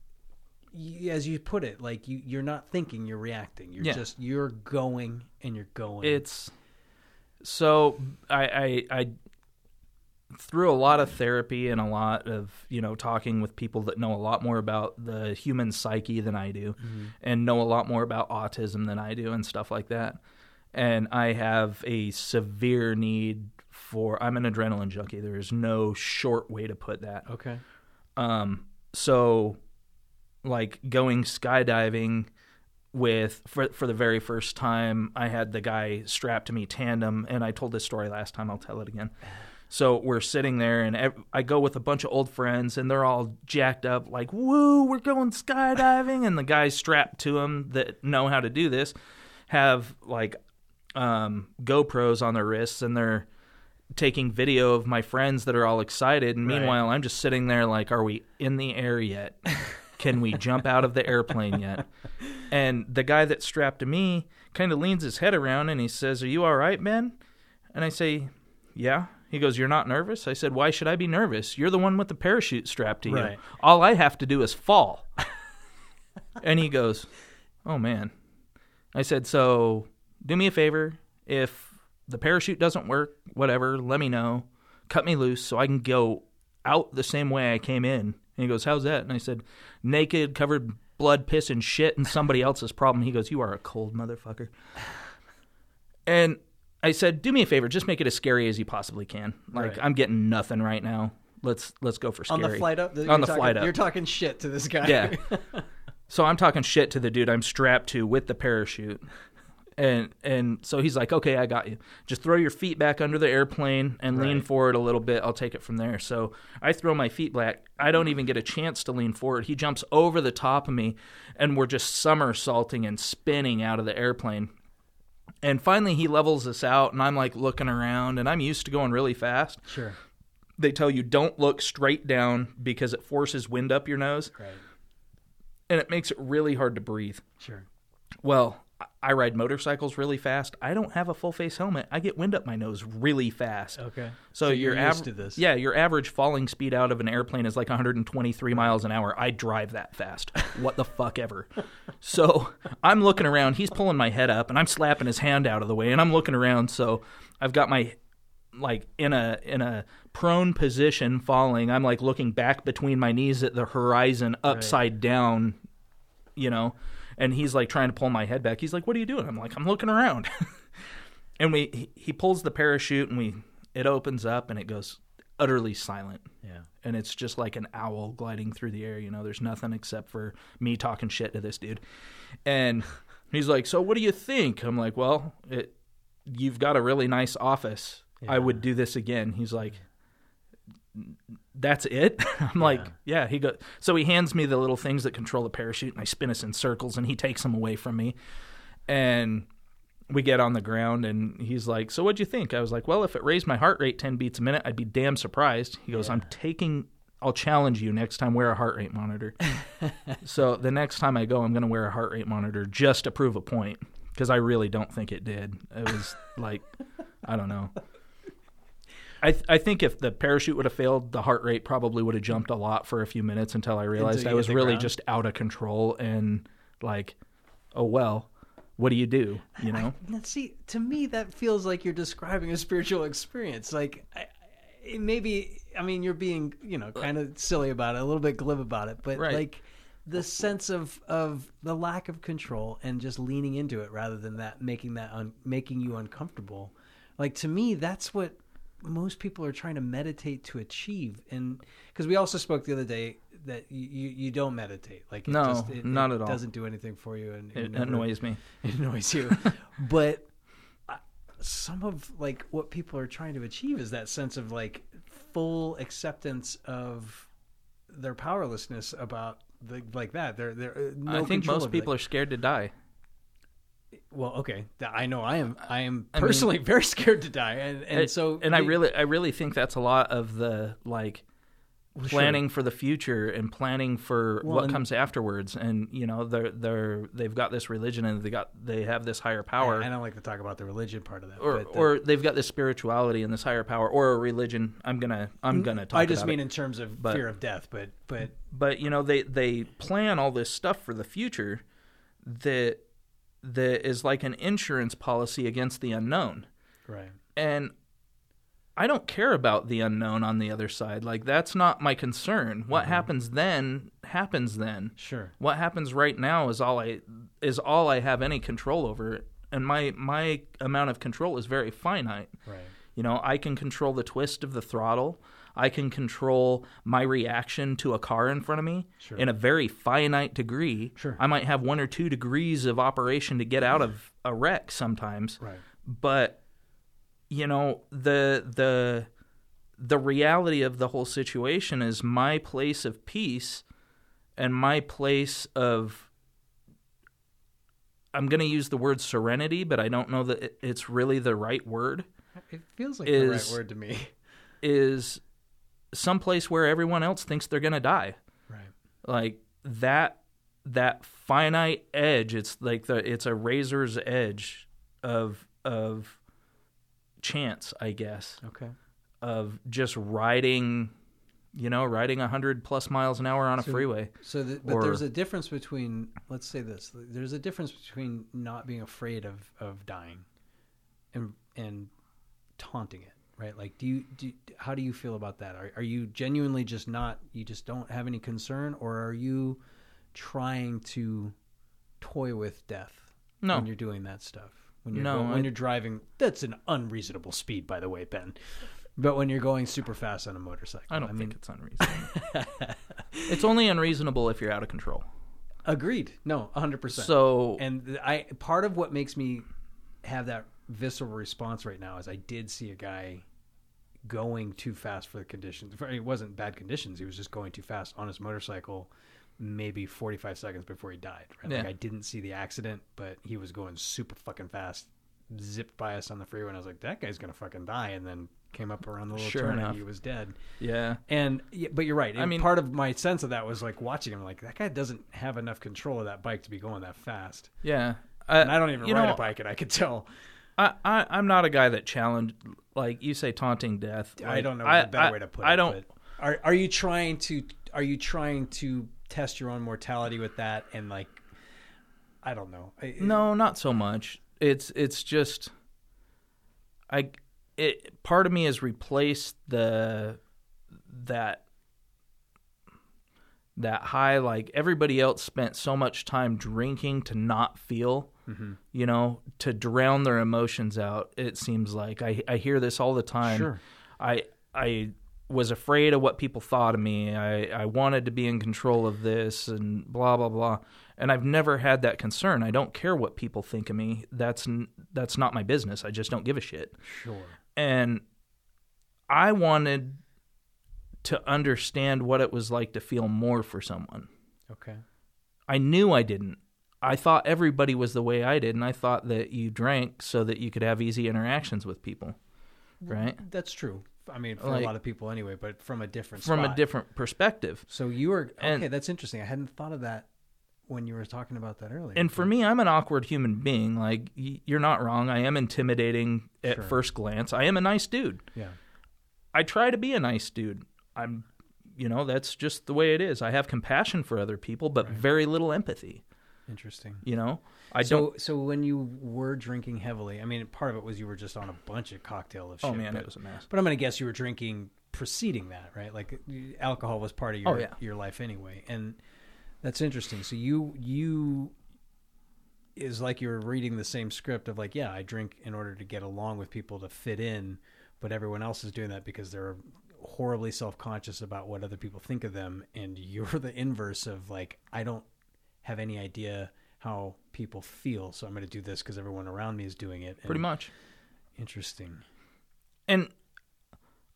Speaker 1: as you put it, like you you're not thinking, you're reacting. You're
Speaker 3: Yeah.
Speaker 1: just you're going and you're going.
Speaker 3: it's so I, I I through a lot of therapy and a lot of you know talking with people that know a lot more about the human psyche than I do, and know a lot more about autism than I do and stuff like that. And I have a severe need for. I'm an adrenaline junkie. There is no short way to put that.
Speaker 1: okay.
Speaker 3: Um, so like going skydiving with for for the very first time, I had the guy strapped to me tandem, and I told this story last time. I'll tell it again. So we're sitting there, and ev- I go with a bunch of old friends, and they're all jacked up, like "Woo, we're going skydiving!" And the guys strapped to them that know how to do this have like um, GoPros on their wrists, and they're taking video of my friends that are all excited. And
Speaker 1: Right.
Speaker 3: meanwhile, I'm just sitting there like, "Are we in the air yet? Can we jump out of the airplane yet?" And the guy that's strapped to me kind of leans his head around and he says, "Are you all right, Ben?" And I say, "Yeah." He goes, "You're not nervous?" I said, "Why should I be nervous? You're the one with the parachute strapped to you.
Speaker 1: Right.
Speaker 3: All I have to do is fall." and he goes, "Oh man." I said, "So, do me a favor. If the parachute doesn't work, whatever, let me know. Cut me loose so I can go out the same way I came in." And he goes, "How's that?" And I said, "Naked, covered blood, piss and shit and somebody else's problem." He goes, "You are a cold motherfucker." And I said, "Do me a favor, just make it as scary as you possibly can. Like
Speaker 1: Right.
Speaker 3: I'm getting nothing right now. Let's let's go for scary.
Speaker 1: On the flight up,
Speaker 3: On the
Speaker 1: talking-
Speaker 3: flight up.
Speaker 1: you're talking shit to this guy.
Speaker 3: Yeah. So I'm talking shit to the dude I'm strapped to with the parachute. And and so he's like, "Okay, I got you. Just throw your feet back under the airplane and lean forward a little bit. I'll take it from there." So I throw my feet back. I don't even get a chance to lean forward. He jumps over the top of me and we're just somersaulting and spinning out of the airplane. And finally he levels us out and I'm like looking around and I'm used to going really fast.
Speaker 1: sure.
Speaker 3: They tell you don't look straight down because it forces wind up your nose
Speaker 1: Right.
Speaker 3: and it makes it really hard to breathe.
Speaker 1: Sure.
Speaker 3: Well, I- ride motorcycles really fast. I don't have a full face helmet. I get wind up my nose really fast.
Speaker 1: Okay.
Speaker 3: So, your
Speaker 1: used to this.
Speaker 3: Yeah, your average falling speed out of an airplane is like 123 miles an hour. I drive that fast. What the fuck ever. So I'm looking around. He's pulling my head up, and I'm slapping his hand out of the way, and I'm looking around. So I've got my like in a in a prone position falling. I'm like looking back between my knees at the horizon, upside down, you know. And he's like trying to pull my head back. He's like, "What are you doing?" I'm like, "I'm looking around." and we he, he pulls the parachute and we it opens up and it goes utterly silent
Speaker 1: Yeah.
Speaker 3: and it's just like an owl gliding through the air you know there's nothing except for me talking shit to this dude and he's like so what do you think i'm like well it, you've got a really nice office i would do this again he's like that's it? I'm like yeah he go so he hands me the little things that control the parachute and i spin us in circles and he takes them away from me. And we get on the ground and he's like so what'd you think? I was like well if it raised my heart rate 10 beats a minute i'd be damn surprised. He goes i'm taking i'll challenge you next time wear a heart rate monitor. So the next time i go i'm going to wear a heart rate monitor just to prove a point because i really don't think it did. It was like i don't know I, th- I think if the parachute would have failed, the heart rate probably would have jumped a lot for a few minutes until I realized I was really
Speaker 1: ground?
Speaker 3: just out of control and like, oh well, what do you do? You know?
Speaker 1: I, see, to me, that feels like you're describing a spiritual experience. Like, I, I, maybe, I mean, you're being, you know, kind of silly about it, a little bit glib about it, but
Speaker 3: Right.
Speaker 1: like the sense of of the lack of control and just leaning into it rather than that making that un, making you uncomfortable. Like to me, that's what most people are trying to meditate to achieve. And because we also spoke the other day that you you, don't meditate, like it
Speaker 3: No,
Speaker 1: just, it,
Speaker 3: not
Speaker 1: it
Speaker 3: at all.
Speaker 1: doesn't do anything for you, and
Speaker 3: It
Speaker 1: never-
Speaker 3: annoys me.
Speaker 1: it annoys you. but uh, some of like what people are trying to achieve is that sense of like full acceptance of their powerlessness about the, like that. They're they're uh, no
Speaker 3: I think most people
Speaker 1: like,
Speaker 3: are scared to die.
Speaker 1: Well. Okay, I know I am. I am
Speaker 3: I mean-
Speaker 1: personally very scared to die, and and
Speaker 3: It-
Speaker 1: so
Speaker 3: and I really I really think that's a lot of the like
Speaker 1: Well, sure.
Speaker 3: planning for the future and planning for
Speaker 1: Well,
Speaker 3: what comes afterwards and you know they're they're they've got this religion and they got they have this higher power
Speaker 1: I, I don't like to talk about the religion part of that,
Speaker 3: or
Speaker 1: but the-
Speaker 3: or they've got this spirituality and this higher power or a religion I'm gonna I'm mm, gonna talk
Speaker 1: I just mean
Speaker 3: it.
Speaker 1: in terms of
Speaker 3: But-
Speaker 1: fear of death, but but
Speaker 3: but you know they they plan all this stuff for the future that that is like an insurance policy against the unknown
Speaker 1: right.
Speaker 3: and I don't care about the unknown on the other side. Like that's not my concern. What mm-hmm. happens then happens then.
Speaker 1: Sure.
Speaker 3: What happens right now is all I is all I have any control over. And my my amount of control is very finite.
Speaker 1: Right.
Speaker 3: You know, I can control the twist of the throttle. I can control my reaction to a car in front of me
Speaker 1: Sure.
Speaker 3: in a very finite degree.
Speaker 1: Sure.
Speaker 3: I might have one or two degrees of operation to get out of a wreck sometimes
Speaker 1: Right.
Speaker 3: but you know the the the reality of the whole situation is my place of peace and my place of I'm going to use the word serenity but I don't know that it's really the right word
Speaker 1: It feels like the right word to me.
Speaker 3: is someplace where everyone else thinks they're going to die
Speaker 1: Right.
Speaker 3: like that that finite edge it's like the it's a razor's edge of of chance i guess
Speaker 1: Okay.
Speaker 3: of just riding you know riding 100 plus miles an hour on a
Speaker 1: So-
Speaker 3: freeway
Speaker 1: So, the, but
Speaker 3: Or-
Speaker 1: there's a difference between, let's say this, there's a difference between not being afraid of, of dying and, and taunting it, right? Like, do you, do, how do you feel about that? Are, are you genuinely just not, you just don't have any concern or are you trying to toy with death
Speaker 3: no
Speaker 1: when you're doing that stuff? When you're,
Speaker 3: No,
Speaker 1: go- when
Speaker 3: I-
Speaker 1: you're driving, that's an unreasonable speed, by the way, Ben. But when you're going super fast on a motorcycle,
Speaker 3: i don't
Speaker 1: mean,
Speaker 3: think it's unreasonable it's only unreasonable if you're out of control
Speaker 1: agreed. No, 100%.
Speaker 3: so
Speaker 1: and I part of what makes me have that visceral response right now is I did see a guy going too fast for the conditions. It wasn't bad conditions; he was just going too fast on his motorcycle. Maybe 45 seconds before he died. Right? Like
Speaker 3: Yeah.
Speaker 1: I didn't see the accident, but he was going super fucking fast, zipped by us on the freeway, and I was like, "That guy's gonna fucking die." And then came up around the little
Speaker 3: Sure
Speaker 1: turn,
Speaker 3: enough.
Speaker 1: and he was dead.
Speaker 3: yeah
Speaker 1: And but you're right.
Speaker 3: I mean-
Speaker 1: part of my sense of that was like watching him, like that guy doesn't have enough control of that bike to be going that fast.
Speaker 3: yeah
Speaker 1: And I don't even ride
Speaker 3: know,
Speaker 1: a bike, and I could tell.
Speaker 3: I, I I'm not a guy that challenged like you say taunting death.
Speaker 1: I don't know
Speaker 3: I-
Speaker 1: the better
Speaker 3: I-
Speaker 1: way to put
Speaker 3: I
Speaker 1: it.
Speaker 3: don't.
Speaker 1: but Are are you trying to are you trying to test your own mortality with that and like I don't know. I-
Speaker 3: No, not so much. It's it's just I it part of me has replaced the that that high like everybody else spent so much time drinking to not feel
Speaker 1: Mhm.
Speaker 3: you know to drown their emotions out it seems like i i hear this all the time
Speaker 1: Sure.
Speaker 3: i i was afraid of what people thought of me i i wanted to be in control of this and blah blah blah and i've never had that concern i don't care what people think of me that's n- that's not my business i just don't give a shit
Speaker 1: Sure.
Speaker 3: and I wanted to understand what it was like to feel more for someone.
Speaker 1: Okay.
Speaker 3: I knew I didn't. I thought everybody was the way I did, and I thought that you drank so that you could have easy interactions with people, right?
Speaker 1: That's true. I mean, for
Speaker 3: Like-
Speaker 1: a lot of people anyway, but from a different
Speaker 3: From a different perspective.
Speaker 1: So you were okay.
Speaker 3: And-
Speaker 1: that's interesting. I hadn't thought of that when you were talking about that earlier.
Speaker 3: And for me, I'm an awkward human being. Like you're not wrong. I am intimidating at
Speaker 1: Sure.
Speaker 3: first glance. I am a nice dude.
Speaker 1: yeah,
Speaker 3: I try to be a nice dude. I'm, you know, that's just the way it is. I have compassion for other people, but
Speaker 1: Right.
Speaker 3: very little empathy.
Speaker 1: Interesting.
Speaker 3: You know, I
Speaker 1: so,
Speaker 3: don't.
Speaker 1: so when you were drinking heavily, I mean, part of it was you were just on a bunch of cocktail of oh, shit.
Speaker 3: Oh man,
Speaker 1: but,
Speaker 3: it was a mess.
Speaker 1: but I'm going to guess you were drinking preceding that, right? Like alcohol was part of oh, your
Speaker 3: Oh, yeah.
Speaker 1: your life anyway, and that's interesting. So you you is like you were reading the same script of like, yeah, I drink in order to get along with people to fit in, but everyone else is doing that because they're horribly self-conscious about what other people think of them and you're the inverse of like I don't have any idea how people feel so I'm going to do this because everyone around me is doing it
Speaker 3: Pretty much.
Speaker 1: interesting
Speaker 3: And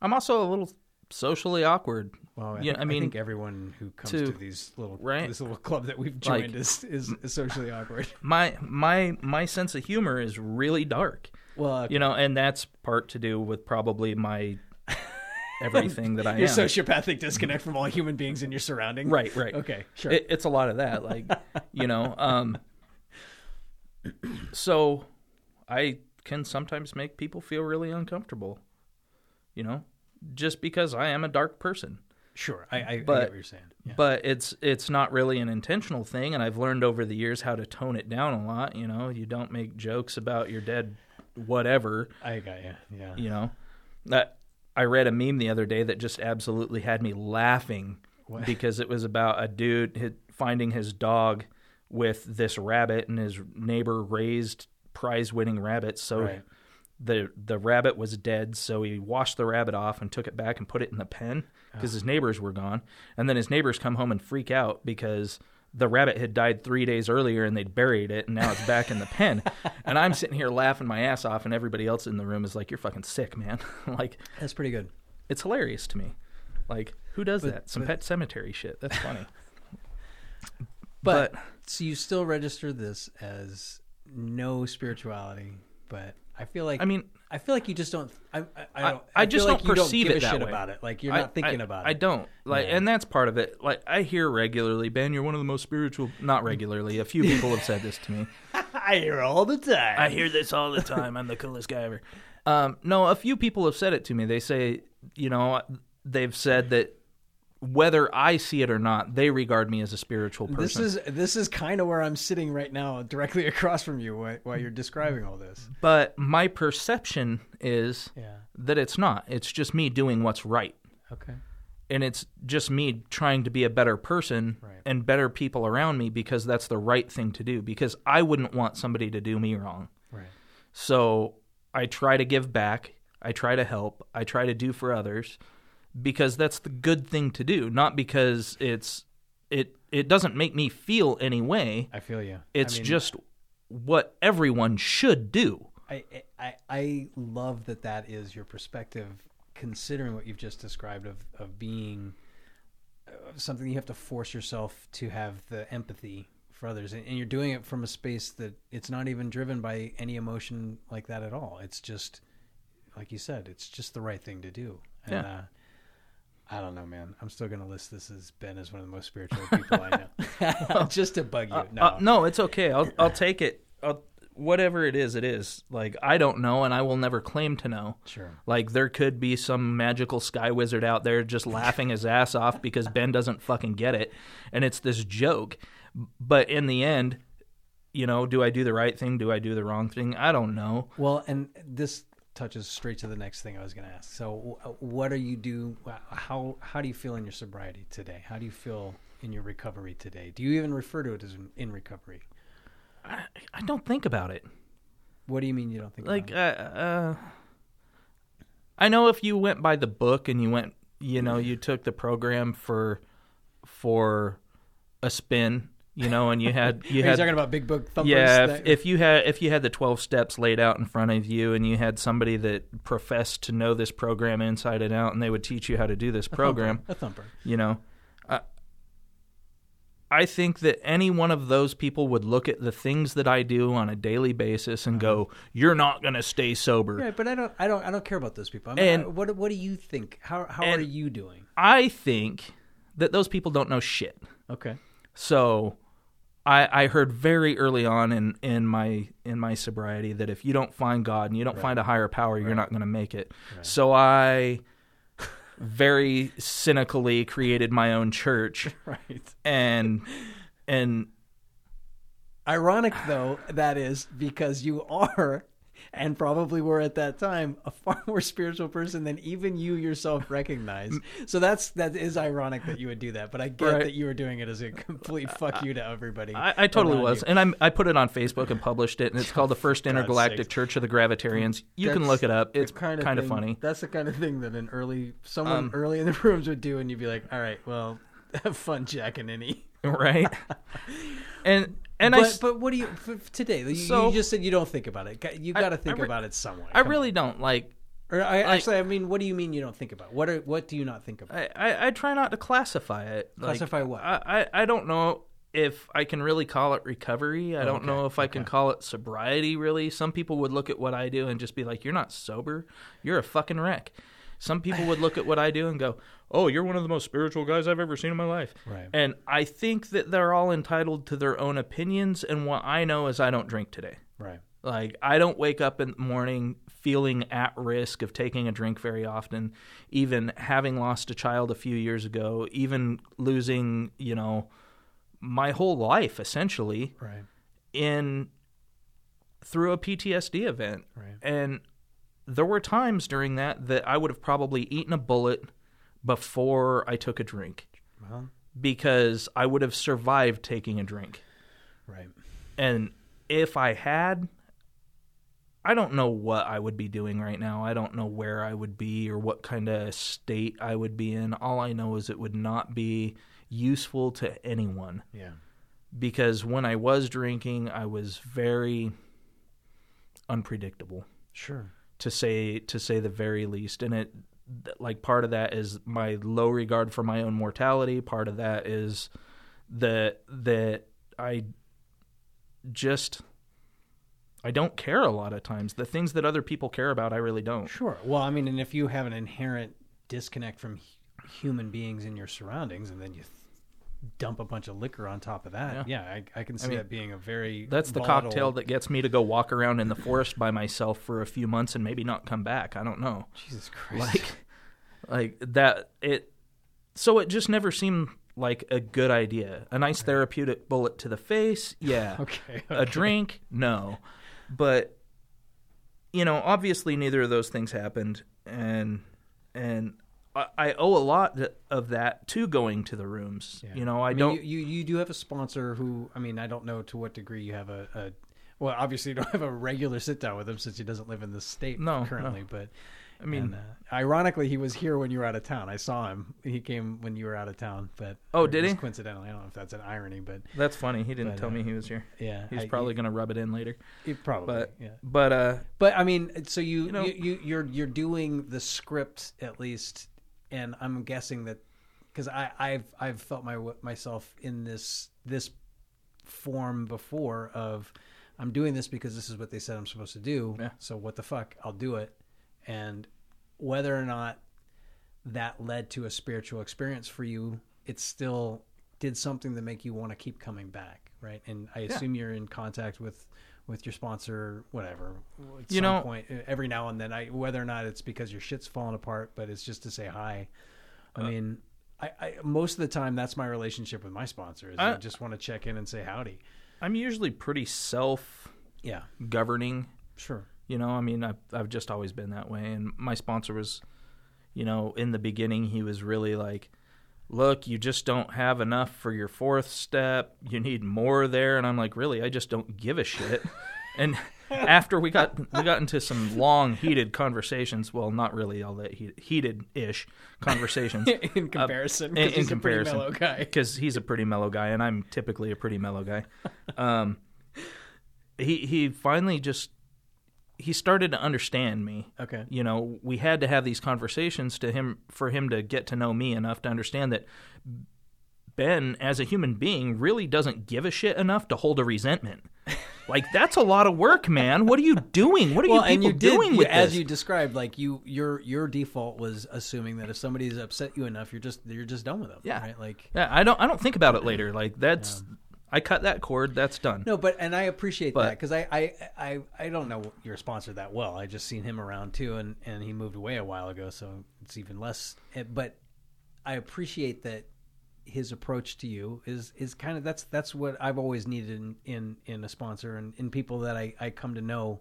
Speaker 3: I'm also a little socially awkward.
Speaker 1: well I,
Speaker 3: Yeah,
Speaker 1: think,
Speaker 3: I mean,
Speaker 1: think everyone who comes
Speaker 3: to-
Speaker 1: to, these little
Speaker 3: right?
Speaker 1: this little club that we've
Speaker 3: Like-
Speaker 1: joined is, is is socially awkward
Speaker 3: My my my sense of humor is really dark.
Speaker 1: well
Speaker 3: You know, and that's part to do with probably my everything that I
Speaker 1: your
Speaker 3: am.
Speaker 1: sociopathic disconnect from all human beings in your surrounding
Speaker 3: Right, right.
Speaker 1: okay sure
Speaker 3: It, it's a lot of that, like you know. Um, so I can sometimes make people feel really uncomfortable, you know, just because I am a dark person.
Speaker 1: sure I, I, I
Speaker 3: But-
Speaker 1: get what you're saying yeah.
Speaker 3: But it's it's not really an intentional thing, and I've learned over the years how to tone it down a lot. You know, you don't make jokes about your dead whatever.
Speaker 1: I got you yeah
Speaker 3: You know, that I read a meme the other day that just absolutely had me laughing
Speaker 1: What?
Speaker 3: because it was about a dude finding his dog with this rabbit, and his neighbor raised prize-winning rabbits. So
Speaker 1: Right.
Speaker 3: the the rabbit was dead, so he washed the rabbit off and took it back and put it in the pen ah. because his neighbors were gone. And then his neighbors come home and freak out because the rabbit had died three days earlier and they'd buried it, and now it's back in the pen. And I'm sitting here laughing my ass off, and everybody else in the room is like, "You're fucking sick, man!" like
Speaker 1: that's pretty good
Speaker 3: it's hilarious to me. Like who does
Speaker 1: But-
Speaker 3: that? Some
Speaker 1: but-
Speaker 3: pet cemetery shit. That's funny.
Speaker 1: but,
Speaker 3: But-
Speaker 1: so you still register this as no spirituality but I feel like
Speaker 3: I mean,
Speaker 1: I feel like you just don't. I I, I,
Speaker 3: I-
Speaker 1: don't,
Speaker 3: I
Speaker 1: feel
Speaker 3: just
Speaker 1: like
Speaker 3: don't perceive
Speaker 1: don't give
Speaker 3: it
Speaker 1: a
Speaker 3: that
Speaker 1: shit
Speaker 3: way.
Speaker 1: about it. Like you're
Speaker 3: I-
Speaker 1: not thinking
Speaker 3: I-
Speaker 1: about
Speaker 3: I don't like,
Speaker 1: Yeah.
Speaker 3: and that's part of it. Like I hear regularly, Ben, you're one of the most spiritual. Not regularly. A few people have said this to me.
Speaker 1: I hear all the time.
Speaker 3: I hear this all the time. I'm the coolest guy ever. Um, no, a few people have said it to me. They say, you know, they've said that whether I see it or not, they regard me as a spiritual person.
Speaker 1: This is this is kind of where I'm sitting right now, directly across from you, while, while you're describing all this.
Speaker 3: but my perception is
Speaker 1: Yeah.
Speaker 3: that it's not. It's just me doing what's right.
Speaker 1: Okay.
Speaker 3: and it's just me trying to be a better person
Speaker 1: Right.
Speaker 3: and better people around me because that's the right thing to do because I wouldn't want somebody to do me wrong.
Speaker 1: Right.
Speaker 3: So I try to give back, I try to help, I try to do for others because that's the good thing to do, not because it's it it doesn't make me feel any way.
Speaker 1: I feel you.
Speaker 3: It's
Speaker 1: I mean,
Speaker 3: just what everyone should do.
Speaker 1: I, I I love that that is your perspective, considering what you've just described of of being uh, something you have to force yourself to have the empathy for others, and, and you're doing it from a space that it's not even driven by any emotion like that at all. It's just like you said, it's just the right thing to do. And,
Speaker 3: Yeah.
Speaker 1: Uh, I don't know, man. I'm still going to list this as Ben as one of the most spiritual people I know, just to bug you. no,
Speaker 3: Uh, no, it's okay. I'll I'll take it. I'll, whatever it is, it is. Like I don't know, and I will never claim to know.
Speaker 1: sure.
Speaker 3: Like there could be some magical sky wizard out there just laughing his ass off because Ben doesn't fucking get it, and it's this joke. But in the end, you know, do I do the right thing? Do I do the wrong thing? I don't know.
Speaker 1: Well, and this touches straight to the next thing I was going to ask. So, what are you do? How how do you feel in your sobriety today? How do you feel in your recovery today? Do you even refer to it as in, recovery?
Speaker 3: I, I don't think about it.
Speaker 1: What do you mean you don't think
Speaker 3: Like,
Speaker 1: about
Speaker 3: uh, uh, I know if you went by the book and you went, you know, you took the program for for a spin, you know, and you had you had
Speaker 1: talking about big book thumpers?
Speaker 3: yeah if,
Speaker 1: that-
Speaker 3: if you had if you had the 12 steps laid out in front of you and you had somebody that professed to know this program inside and out and they would teach you how to do this
Speaker 1: a thumper,
Speaker 3: program
Speaker 1: a thumper.
Speaker 3: you know I, I think that any one of those people would look at the things that I do on a daily basis and go uh-huh. you're not going to stay sober
Speaker 1: Right, but I don't, I don't, I don't care about those people. I mean,
Speaker 3: And-
Speaker 1: I- what, what do you think? How, how are you doing?
Speaker 3: I think that those people don't know shit
Speaker 1: Okay,
Speaker 3: So I, I heard very early on in, in my in my sobriety that if you don't find God and you don't
Speaker 1: Right.
Speaker 3: find a higher power, you're not going to make it.
Speaker 1: Right.
Speaker 3: So I very cynically created my own church
Speaker 1: right.
Speaker 3: and and
Speaker 1: Ironic though that is because you are and probably were at that time a far more spiritual person than even you yourself recognize. So that's that is ironic that you would do that, but I get
Speaker 3: Right.
Speaker 1: that you were doing it as a complete fuck you to everybody.
Speaker 3: I, I totally was,
Speaker 1: you.
Speaker 3: and I'm, I put it on Facebook and published it, and it's called the First Intergalactic
Speaker 1: sakes.
Speaker 3: Church of the Gravitarians. You can look it up. It's kind of
Speaker 1: thing-
Speaker 3: funny.
Speaker 1: That's the kind of thing that an early someone
Speaker 3: Um,
Speaker 1: early in the rooms would do, and you'd be like, "All right, well, have fun, Jack and Innie."
Speaker 3: right? and and I
Speaker 1: but,
Speaker 3: s-
Speaker 1: but what do you today? You,
Speaker 3: So-
Speaker 1: you just said you don't think about it. You got to think
Speaker 3: I re-
Speaker 1: about it somewhere.
Speaker 3: I
Speaker 1: Come
Speaker 3: really don't like.
Speaker 1: Or I, actually, I mean, what do you mean you don't think about? it? What are what do you not think about?
Speaker 3: I, I, I try not to classify it. Like,
Speaker 1: Classify what?
Speaker 3: I, I I don't know if I can really call it recovery. I don't
Speaker 1: okay,
Speaker 3: know if I can call it sobriety. Really, some people would look at what I do and just be like, "You're not sober. You're a fucking wreck." Some people would look at what I do and go, "Oh, you're one of the most spiritual guys I've ever seen in my life."
Speaker 1: Right.
Speaker 3: And I think that they're all entitled to their own opinions. And what I know is I don't drink today.
Speaker 1: Right.
Speaker 3: Like I don't wake up in the morning feeling at risk of taking a drink very often, even having lost a child a few years ago, even losing, you know, my whole life essentially
Speaker 1: Right.
Speaker 3: in through a PTSD event.
Speaker 1: Right.
Speaker 3: And there were times during that that I would have probably eaten a bullet before I took a drink
Speaker 1: Well.
Speaker 3: because I would have survived taking a drink.
Speaker 1: Right.
Speaker 3: And if I had, I don't know what I would be doing right now. I don't know where I would be or what kind of state I would be in. All I know is it would not be useful to anyone
Speaker 1: Yeah.
Speaker 3: because when I was drinking, I was very unpredictable
Speaker 1: Sure.
Speaker 3: to say to say the very least and it like part of that is my low regard for my own mortality. Part of that is that that I just I don't care a lot of times. The things that other people care about I really don't.
Speaker 1: Sure. Well, I mean, and if you have an inherent disconnect from hu- human beings in your surroundings, and then you dump a bunch of liquor on top of that, yeah, I, I can see
Speaker 3: mean,
Speaker 1: that being a very
Speaker 3: that's the
Speaker 1: volatile-
Speaker 3: cocktail that gets me to go walk around in the forest by myself for a few months and maybe not come back. I don't know.
Speaker 1: Jesus Christ.
Speaker 3: like like that it so it just never seemed like a good idea. A nice therapeutic bullet to the face yeah.
Speaker 1: Okay.
Speaker 3: a drink no. But you know obviously neither of those things happened. And and I, I owe a lot of that to going to the rooms.
Speaker 1: Yeah.
Speaker 3: you know i,
Speaker 1: mean,
Speaker 3: don't
Speaker 1: You, you do have a sponsor who I mean I don't know to what degree you have a, a well obviously you don't have a regular sit down with him since he doesn't live in the state
Speaker 3: No,
Speaker 1: currently but
Speaker 3: i mean
Speaker 1: and, uh, ironically he was here when you were out of town. I saw him. He came when you were out of town but
Speaker 3: Oh, did he?
Speaker 1: coincidentally I don't know if that's an irony but
Speaker 3: that's funny. He didn't
Speaker 1: But,
Speaker 3: tell
Speaker 1: uh,
Speaker 3: me he was here.
Speaker 1: yeah
Speaker 3: he's
Speaker 1: I-
Speaker 3: probably going to rub it in later.
Speaker 1: He, he probably
Speaker 3: but
Speaker 1: yeah.
Speaker 3: but uh
Speaker 1: But I mean, so you
Speaker 3: You know-
Speaker 1: you, you you're you're doing the script at least, and I'm guessing that because I I've I've felt my myself in this this form before of I'm doing this because this is what they said I'm supposed to do.
Speaker 3: Yeah.
Speaker 1: So what the fuck, I'll do it, and whether or not that led to a spiritual experience for you, it still did something to make you want to keep coming back, right? And I assume you're in contact with with your sponsor, whatever. At
Speaker 3: You
Speaker 1: some
Speaker 3: know-
Speaker 1: point, every now and then, I whether or not it's because your shit's falling apart, but it's just to say hi. I
Speaker 3: Uh,
Speaker 1: mean, I, I most of the time that's my relationship with my sponsor. Is I,
Speaker 3: I-
Speaker 1: just want to check in and say howdy.
Speaker 3: i'm usually pretty self
Speaker 1: Yeah,
Speaker 3: governing
Speaker 1: sure.
Speaker 3: You know, I mean, I've, I've just always been that way. And my sponsor was, you know, in the beginning, he was really like, look, you just don't have enough for your fourth step. You need more there. And I'm like, really? I just don't give a shit. and after we got we got into some long, heated conversations, well, not really all that heated, heated-ish conversations.
Speaker 1: in comparison,
Speaker 3: in-
Speaker 1: 'cause he's
Speaker 3: in
Speaker 1: pretty
Speaker 3: comparison.
Speaker 1: mellow guy.
Speaker 3: because he's a pretty mellow guy, and I'm typically a pretty mellow guy. Um, he he finally just he started to understand me.
Speaker 1: Okay.
Speaker 3: You know, we had to have these conversations to him for him to get to know me enough to understand that Ben, as a human being, really doesn't give a shit enough to hold a resentment. Like that's a lot of work, man. What are you doing? What are
Speaker 1: well,
Speaker 3: you people
Speaker 1: you did,
Speaker 3: doing
Speaker 1: you-
Speaker 3: with
Speaker 1: as
Speaker 3: this?
Speaker 1: you described, like you, your your default was assuming that if somebody's upset you enough, you're just you're just done with them.
Speaker 3: Yeah.
Speaker 1: right? Like
Speaker 3: yeah, I don't I don't think about it later. Like that's I cut that cord. That's done.
Speaker 1: no, but and I appreciate that because I, I I I don't know your sponsor that well. I just seen him around too, and and he moved away a while ago, so it's even less. eh, But I appreciate that his approach to you is is kind of that's that's what I've always needed in in, in a sponsor and in people that I, I come to know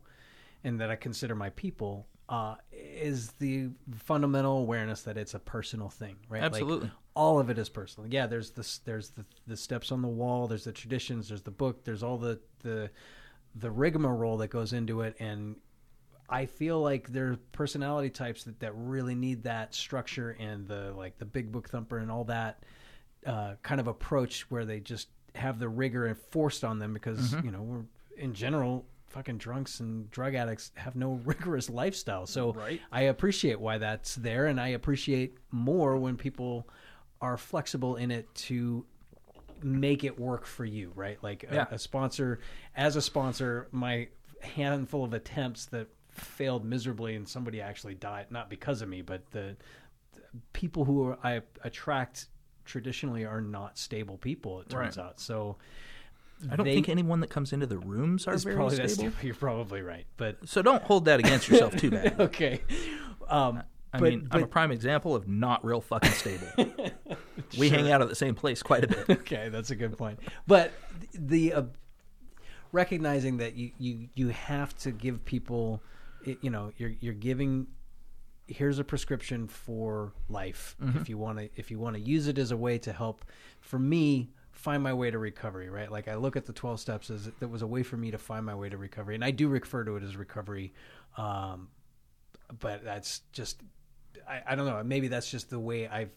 Speaker 1: and that I consider my people uh, is the fundamental awareness that it's a personal thing, right? Like,
Speaker 3: Absolutely.
Speaker 1: All of it is personal. Yeah, there's the there's the the steps on the wall, there's the traditions, there's the book, there's all the the the rigmarole that goes into it, and I feel like there are personality types that, that really need that structure and the like the big book thumper and all that uh, kind of approach where they just have the rigor forced on them because you know we're in general fucking drunks and drug addicts have no rigorous lifestyle. So
Speaker 3: Right.
Speaker 1: I appreciate why that's there, and I appreciate more when people are flexible in it to make it work for you, right? Like a,
Speaker 3: Yeah.
Speaker 1: a sponsor, as a sponsor, my handful of attempts that failed miserably and somebody actually died, not because of me, but the, the people who are, I attract traditionally are not stable people. It turns
Speaker 3: Right.
Speaker 1: out. So
Speaker 3: I don't
Speaker 1: they-
Speaker 3: think anyone that comes into the rooms are very
Speaker 1: probably
Speaker 3: stable.
Speaker 1: that's you're probably right, but
Speaker 3: So don't hold that against yourself too bad.
Speaker 1: okay. Um,
Speaker 3: I
Speaker 1: but,
Speaker 3: mean, I'm a prime example of not real fucking stable. We hang out at the same place quite a bit.
Speaker 1: okay, that's a good point. But the uh, recognizing that you, you you have to give people, you know, you're you're giving. Here's a prescription for life. If you want to, if you want to use it as a way to help, for me, find my way to recovery. Right? Like I look at the twelve steps as that was a way for me to find my way to recovery, and I do refer to it as recovery. Um, but that's just, I, I don't know. Maybe that's just the way I've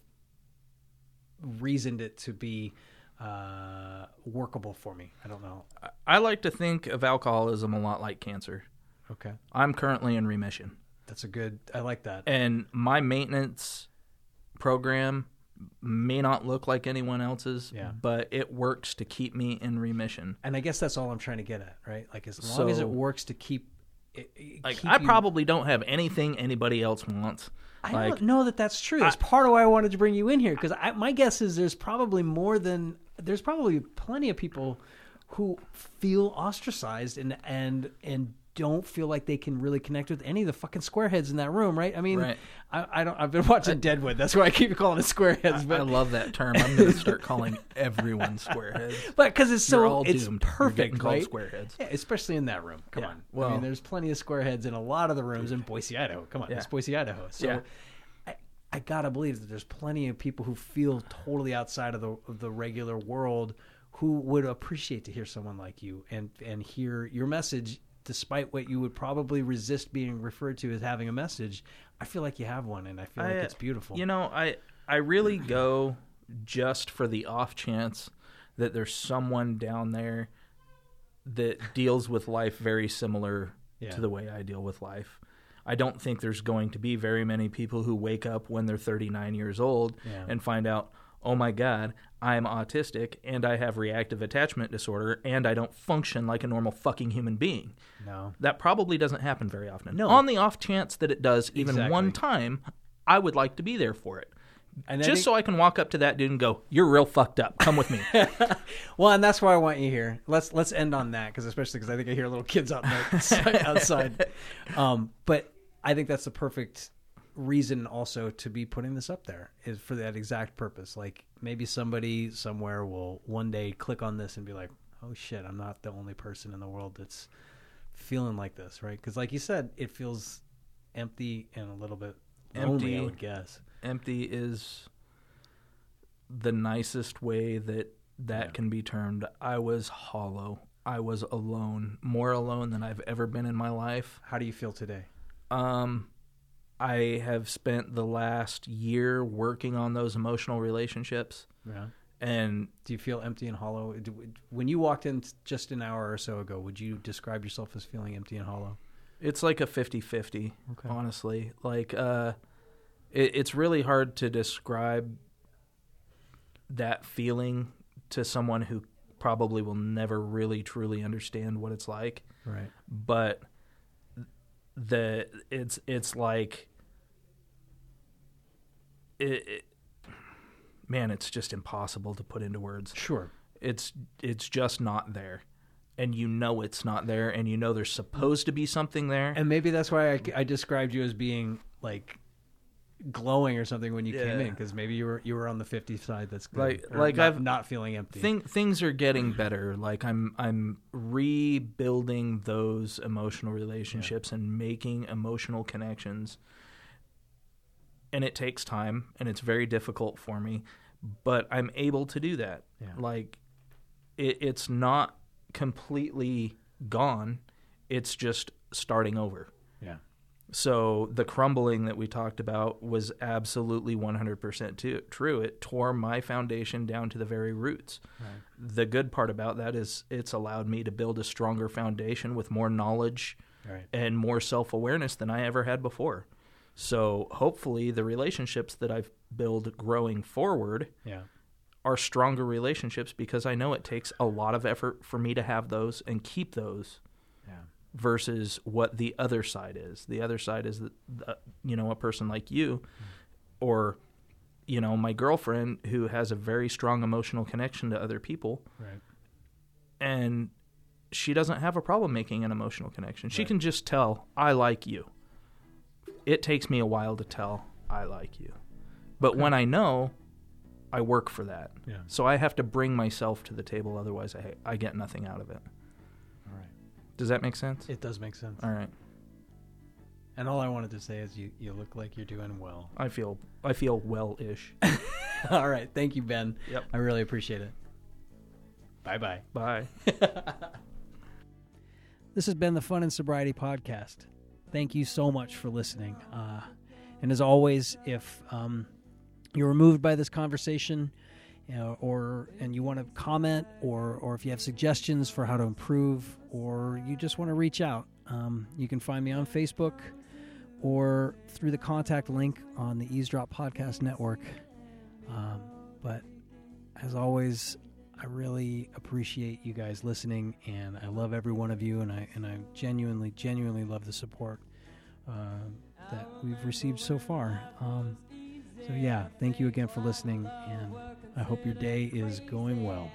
Speaker 1: reasoned it to be uh, workable for me. I don't know.
Speaker 3: I like to think of alcoholism a lot like cancer.
Speaker 1: Okay,
Speaker 3: I'm currently in remission,
Speaker 1: that's a good. I like that.
Speaker 3: and my maintenance program may not look like anyone else's,
Speaker 1: Yeah.
Speaker 3: but it works to keep me in remission.
Speaker 1: And I guess that's all I'm trying to get at, right? Like as long as it works to keep. It, it-
Speaker 3: Like
Speaker 1: keep
Speaker 3: I
Speaker 1: you-
Speaker 3: probably don't have anything anybody else wants.
Speaker 1: I
Speaker 3: like
Speaker 1: don't know that that's true. That's part of why I wanted to bring you in here because my guess is there's probably more than there's probably plenty of people who feel ostracized and and and don't feel like they can really connect with any of the fucking squareheads in that room, right? I mean,
Speaker 3: Right.
Speaker 1: I, I don't. I've been watching Deadwood. That's why I keep calling it squareheads. But
Speaker 3: I love that term. I'm going to start calling everyone squareheads.
Speaker 1: but because it's so
Speaker 3: You're all
Speaker 1: it's
Speaker 3: doomed.
Speaker 1: Perfect, right?
Speaker 3: squareheads.
Speaker 1: Yeah, especially in that room. Come
Speaker 3: Yeah,
Speaker 1: on. I
Speaker 3: well-
Speaker 1: mean, there's plenty of squareheads in a lot of the rooms in Boise, Idaho. Come on,
Speaker 3: Yeah.
Speaker 1: it's Boise, Idaho. So
Speaker 3: Yeah.
Speaker 1: I, I gotta believe that there's plenty of people who feel totally outside of the of the regular world who would appreciate to hear someone like you and and hear your message. Despite what you would probably resist being referred to as having a message, I feel like you have one, and I feel like it's beautiful.
Speaker 3: You know, I I really go just for the off chance that there's someone down there that deals with life very similar
Speaker 1: Yeah.
Speaker 3: to the way I deal with life. I don't think there's going to be very many people who wake up when they're 39 years old
Speaker 1: Yeah.
Speaker 3: and find out, "Oh my god, I'm autistic and I have reactive attachment disorder and I don't function like a normal fucking human being."
Speaker 1: no,
Speaker 3: That probably doesn't happen very often.
Speaker 1: No.
Speaker 3: On the off chance that it does even
Speaker 1: Exactly.
Speaker 3: one time, I would like to be there for it.
Speaker 1: and
Speaker 3: Just
Speaker 1: think-
Speaker 3: so I can walk up to that dude and go, "You're real fucked up. Come with me."
Speaker 1: Well, and that's why I want you here. Let's let's end on that because especially because I think I hear little kids out outside. outside. Um, but I think that's the perfect reason also to be putting this up there is for that exact purpose. Like maybe somebody somewhere will one day click on this and be like, "Oh shit, I'm not the only person in the world that's feeling like this," right? Because like you said, it feels empty and a little bit lonely. I would guess.
Speaker 3: Empty is the nicest way that that
Speaker 1: Yeah.
Speaker 3: can be termed. I was hollow. I was alone, more alone than I've ever been in my life.
Speaker 1: How do you feel today?
Speaker 3: Um, I have spent the last year working on those emotional relationships,
Speaker 1: Yeah.
Speaker 3: and
Speaker 1: Do you feel empty and hollow? When you walked in just an hour or so ago, would you describe yourself as feeling empty and hollow?
Speaker 3: it's like a 50-50
Speaker 1: Okay.
Speaker 3: honestly like uh it, it's really hard to describe that feeling to someone who probably will never really truly understand what it's like
Speaker 1: Right.
Speaker 3: but the it's it's like it, it man it's just impossible to put into words
Speaker 1: Sure.
Speaker 3: it's it's just not there and you know it's not there and you know there's supposed to be something there
Speaker 1: And maybe that's why I, I described you as being like glowing or something when you came in because maybe you were you were on the 50 side. That's good.
Speaker 3: Like- like
Speaker 1: not,
Speaker 3: I've-
Speaker 1: not feeling empty.
Speaker 3: Thing, things are getting better. Like I'm I'm rebuilding those emotional relationships and making emotional connections. And it takes time and it's very difficult for me, but I'm able to do that.
Speaker 1: Yeah.
Speaker 3: Like it, it's not completely gone. It's just starting over.
Speaker 1: yeah.
Speaker 3: So the crumbling that we talked about was absolutely 100% to- true. It tore my foundation down to the very roots.
Speaker 1: Right.
Speaker 3: The good part about that is it's allowed me to build a stronger foundation with more knowledge
Speaker 1: Right.
Speaker 3: and more self awareness than I ever had before. So hopefully, the relationships that I've built growing forward
Speaker 1: Yeah.
Speaker 3: are stronger relationships because I know it takes a lot of effort for me to have those and keep those
Speaker 1: Yeah.
Speaker 3: versus what the other side is. The other side is that the, you know a person like you mm-hmm. or you know my girlfriend who has a very strong emotional connection to other people
Speaker 1: Right.
Speaker 3: and she doesn't have a problem making an emotional connection. She
Speaker 1: Right.
Speaker 3: can just tell I like you. It takes me a while to tell I like you. But when I know I work for that.
Speaker 1: Yeah.
Speaker 3: So I have to bring myself to the table otherwise I I get nothing out of it.
Speaker 1: All right.
Speaker 3: Does that make sense?
Speaker 1: It does make sense.
Speaker 3: All right.
Speaker 1: And all I wanted to say is you you look like you're doing well.
Speaker 3: I feel I feel well-ish.
Speaker 1: all right. Thank you, Ben.
Speaker 3: Yep.
Speaker 1: I really appreciate it. Bye bye.
Speaker 3: Bye.
Speaker 1: This has been the Fun and Sobriety Podcast. Thank you so much for listening. Uh, and as always, if um, you're moved by this conversation, you know, or and you want to comment, or or if you have suggestions for how to improve, or you just want to reach out, um, you can find me on Facebook or through the contact link on the Eavesdrop Podcast Network. Um, but as always, I really appreciate you guys listening, and I love every one of you, and I and I genuinely, genuinely love the support uh, that we've received so far. Um, so yeah, thank you again for listening, and I hope your day is going well.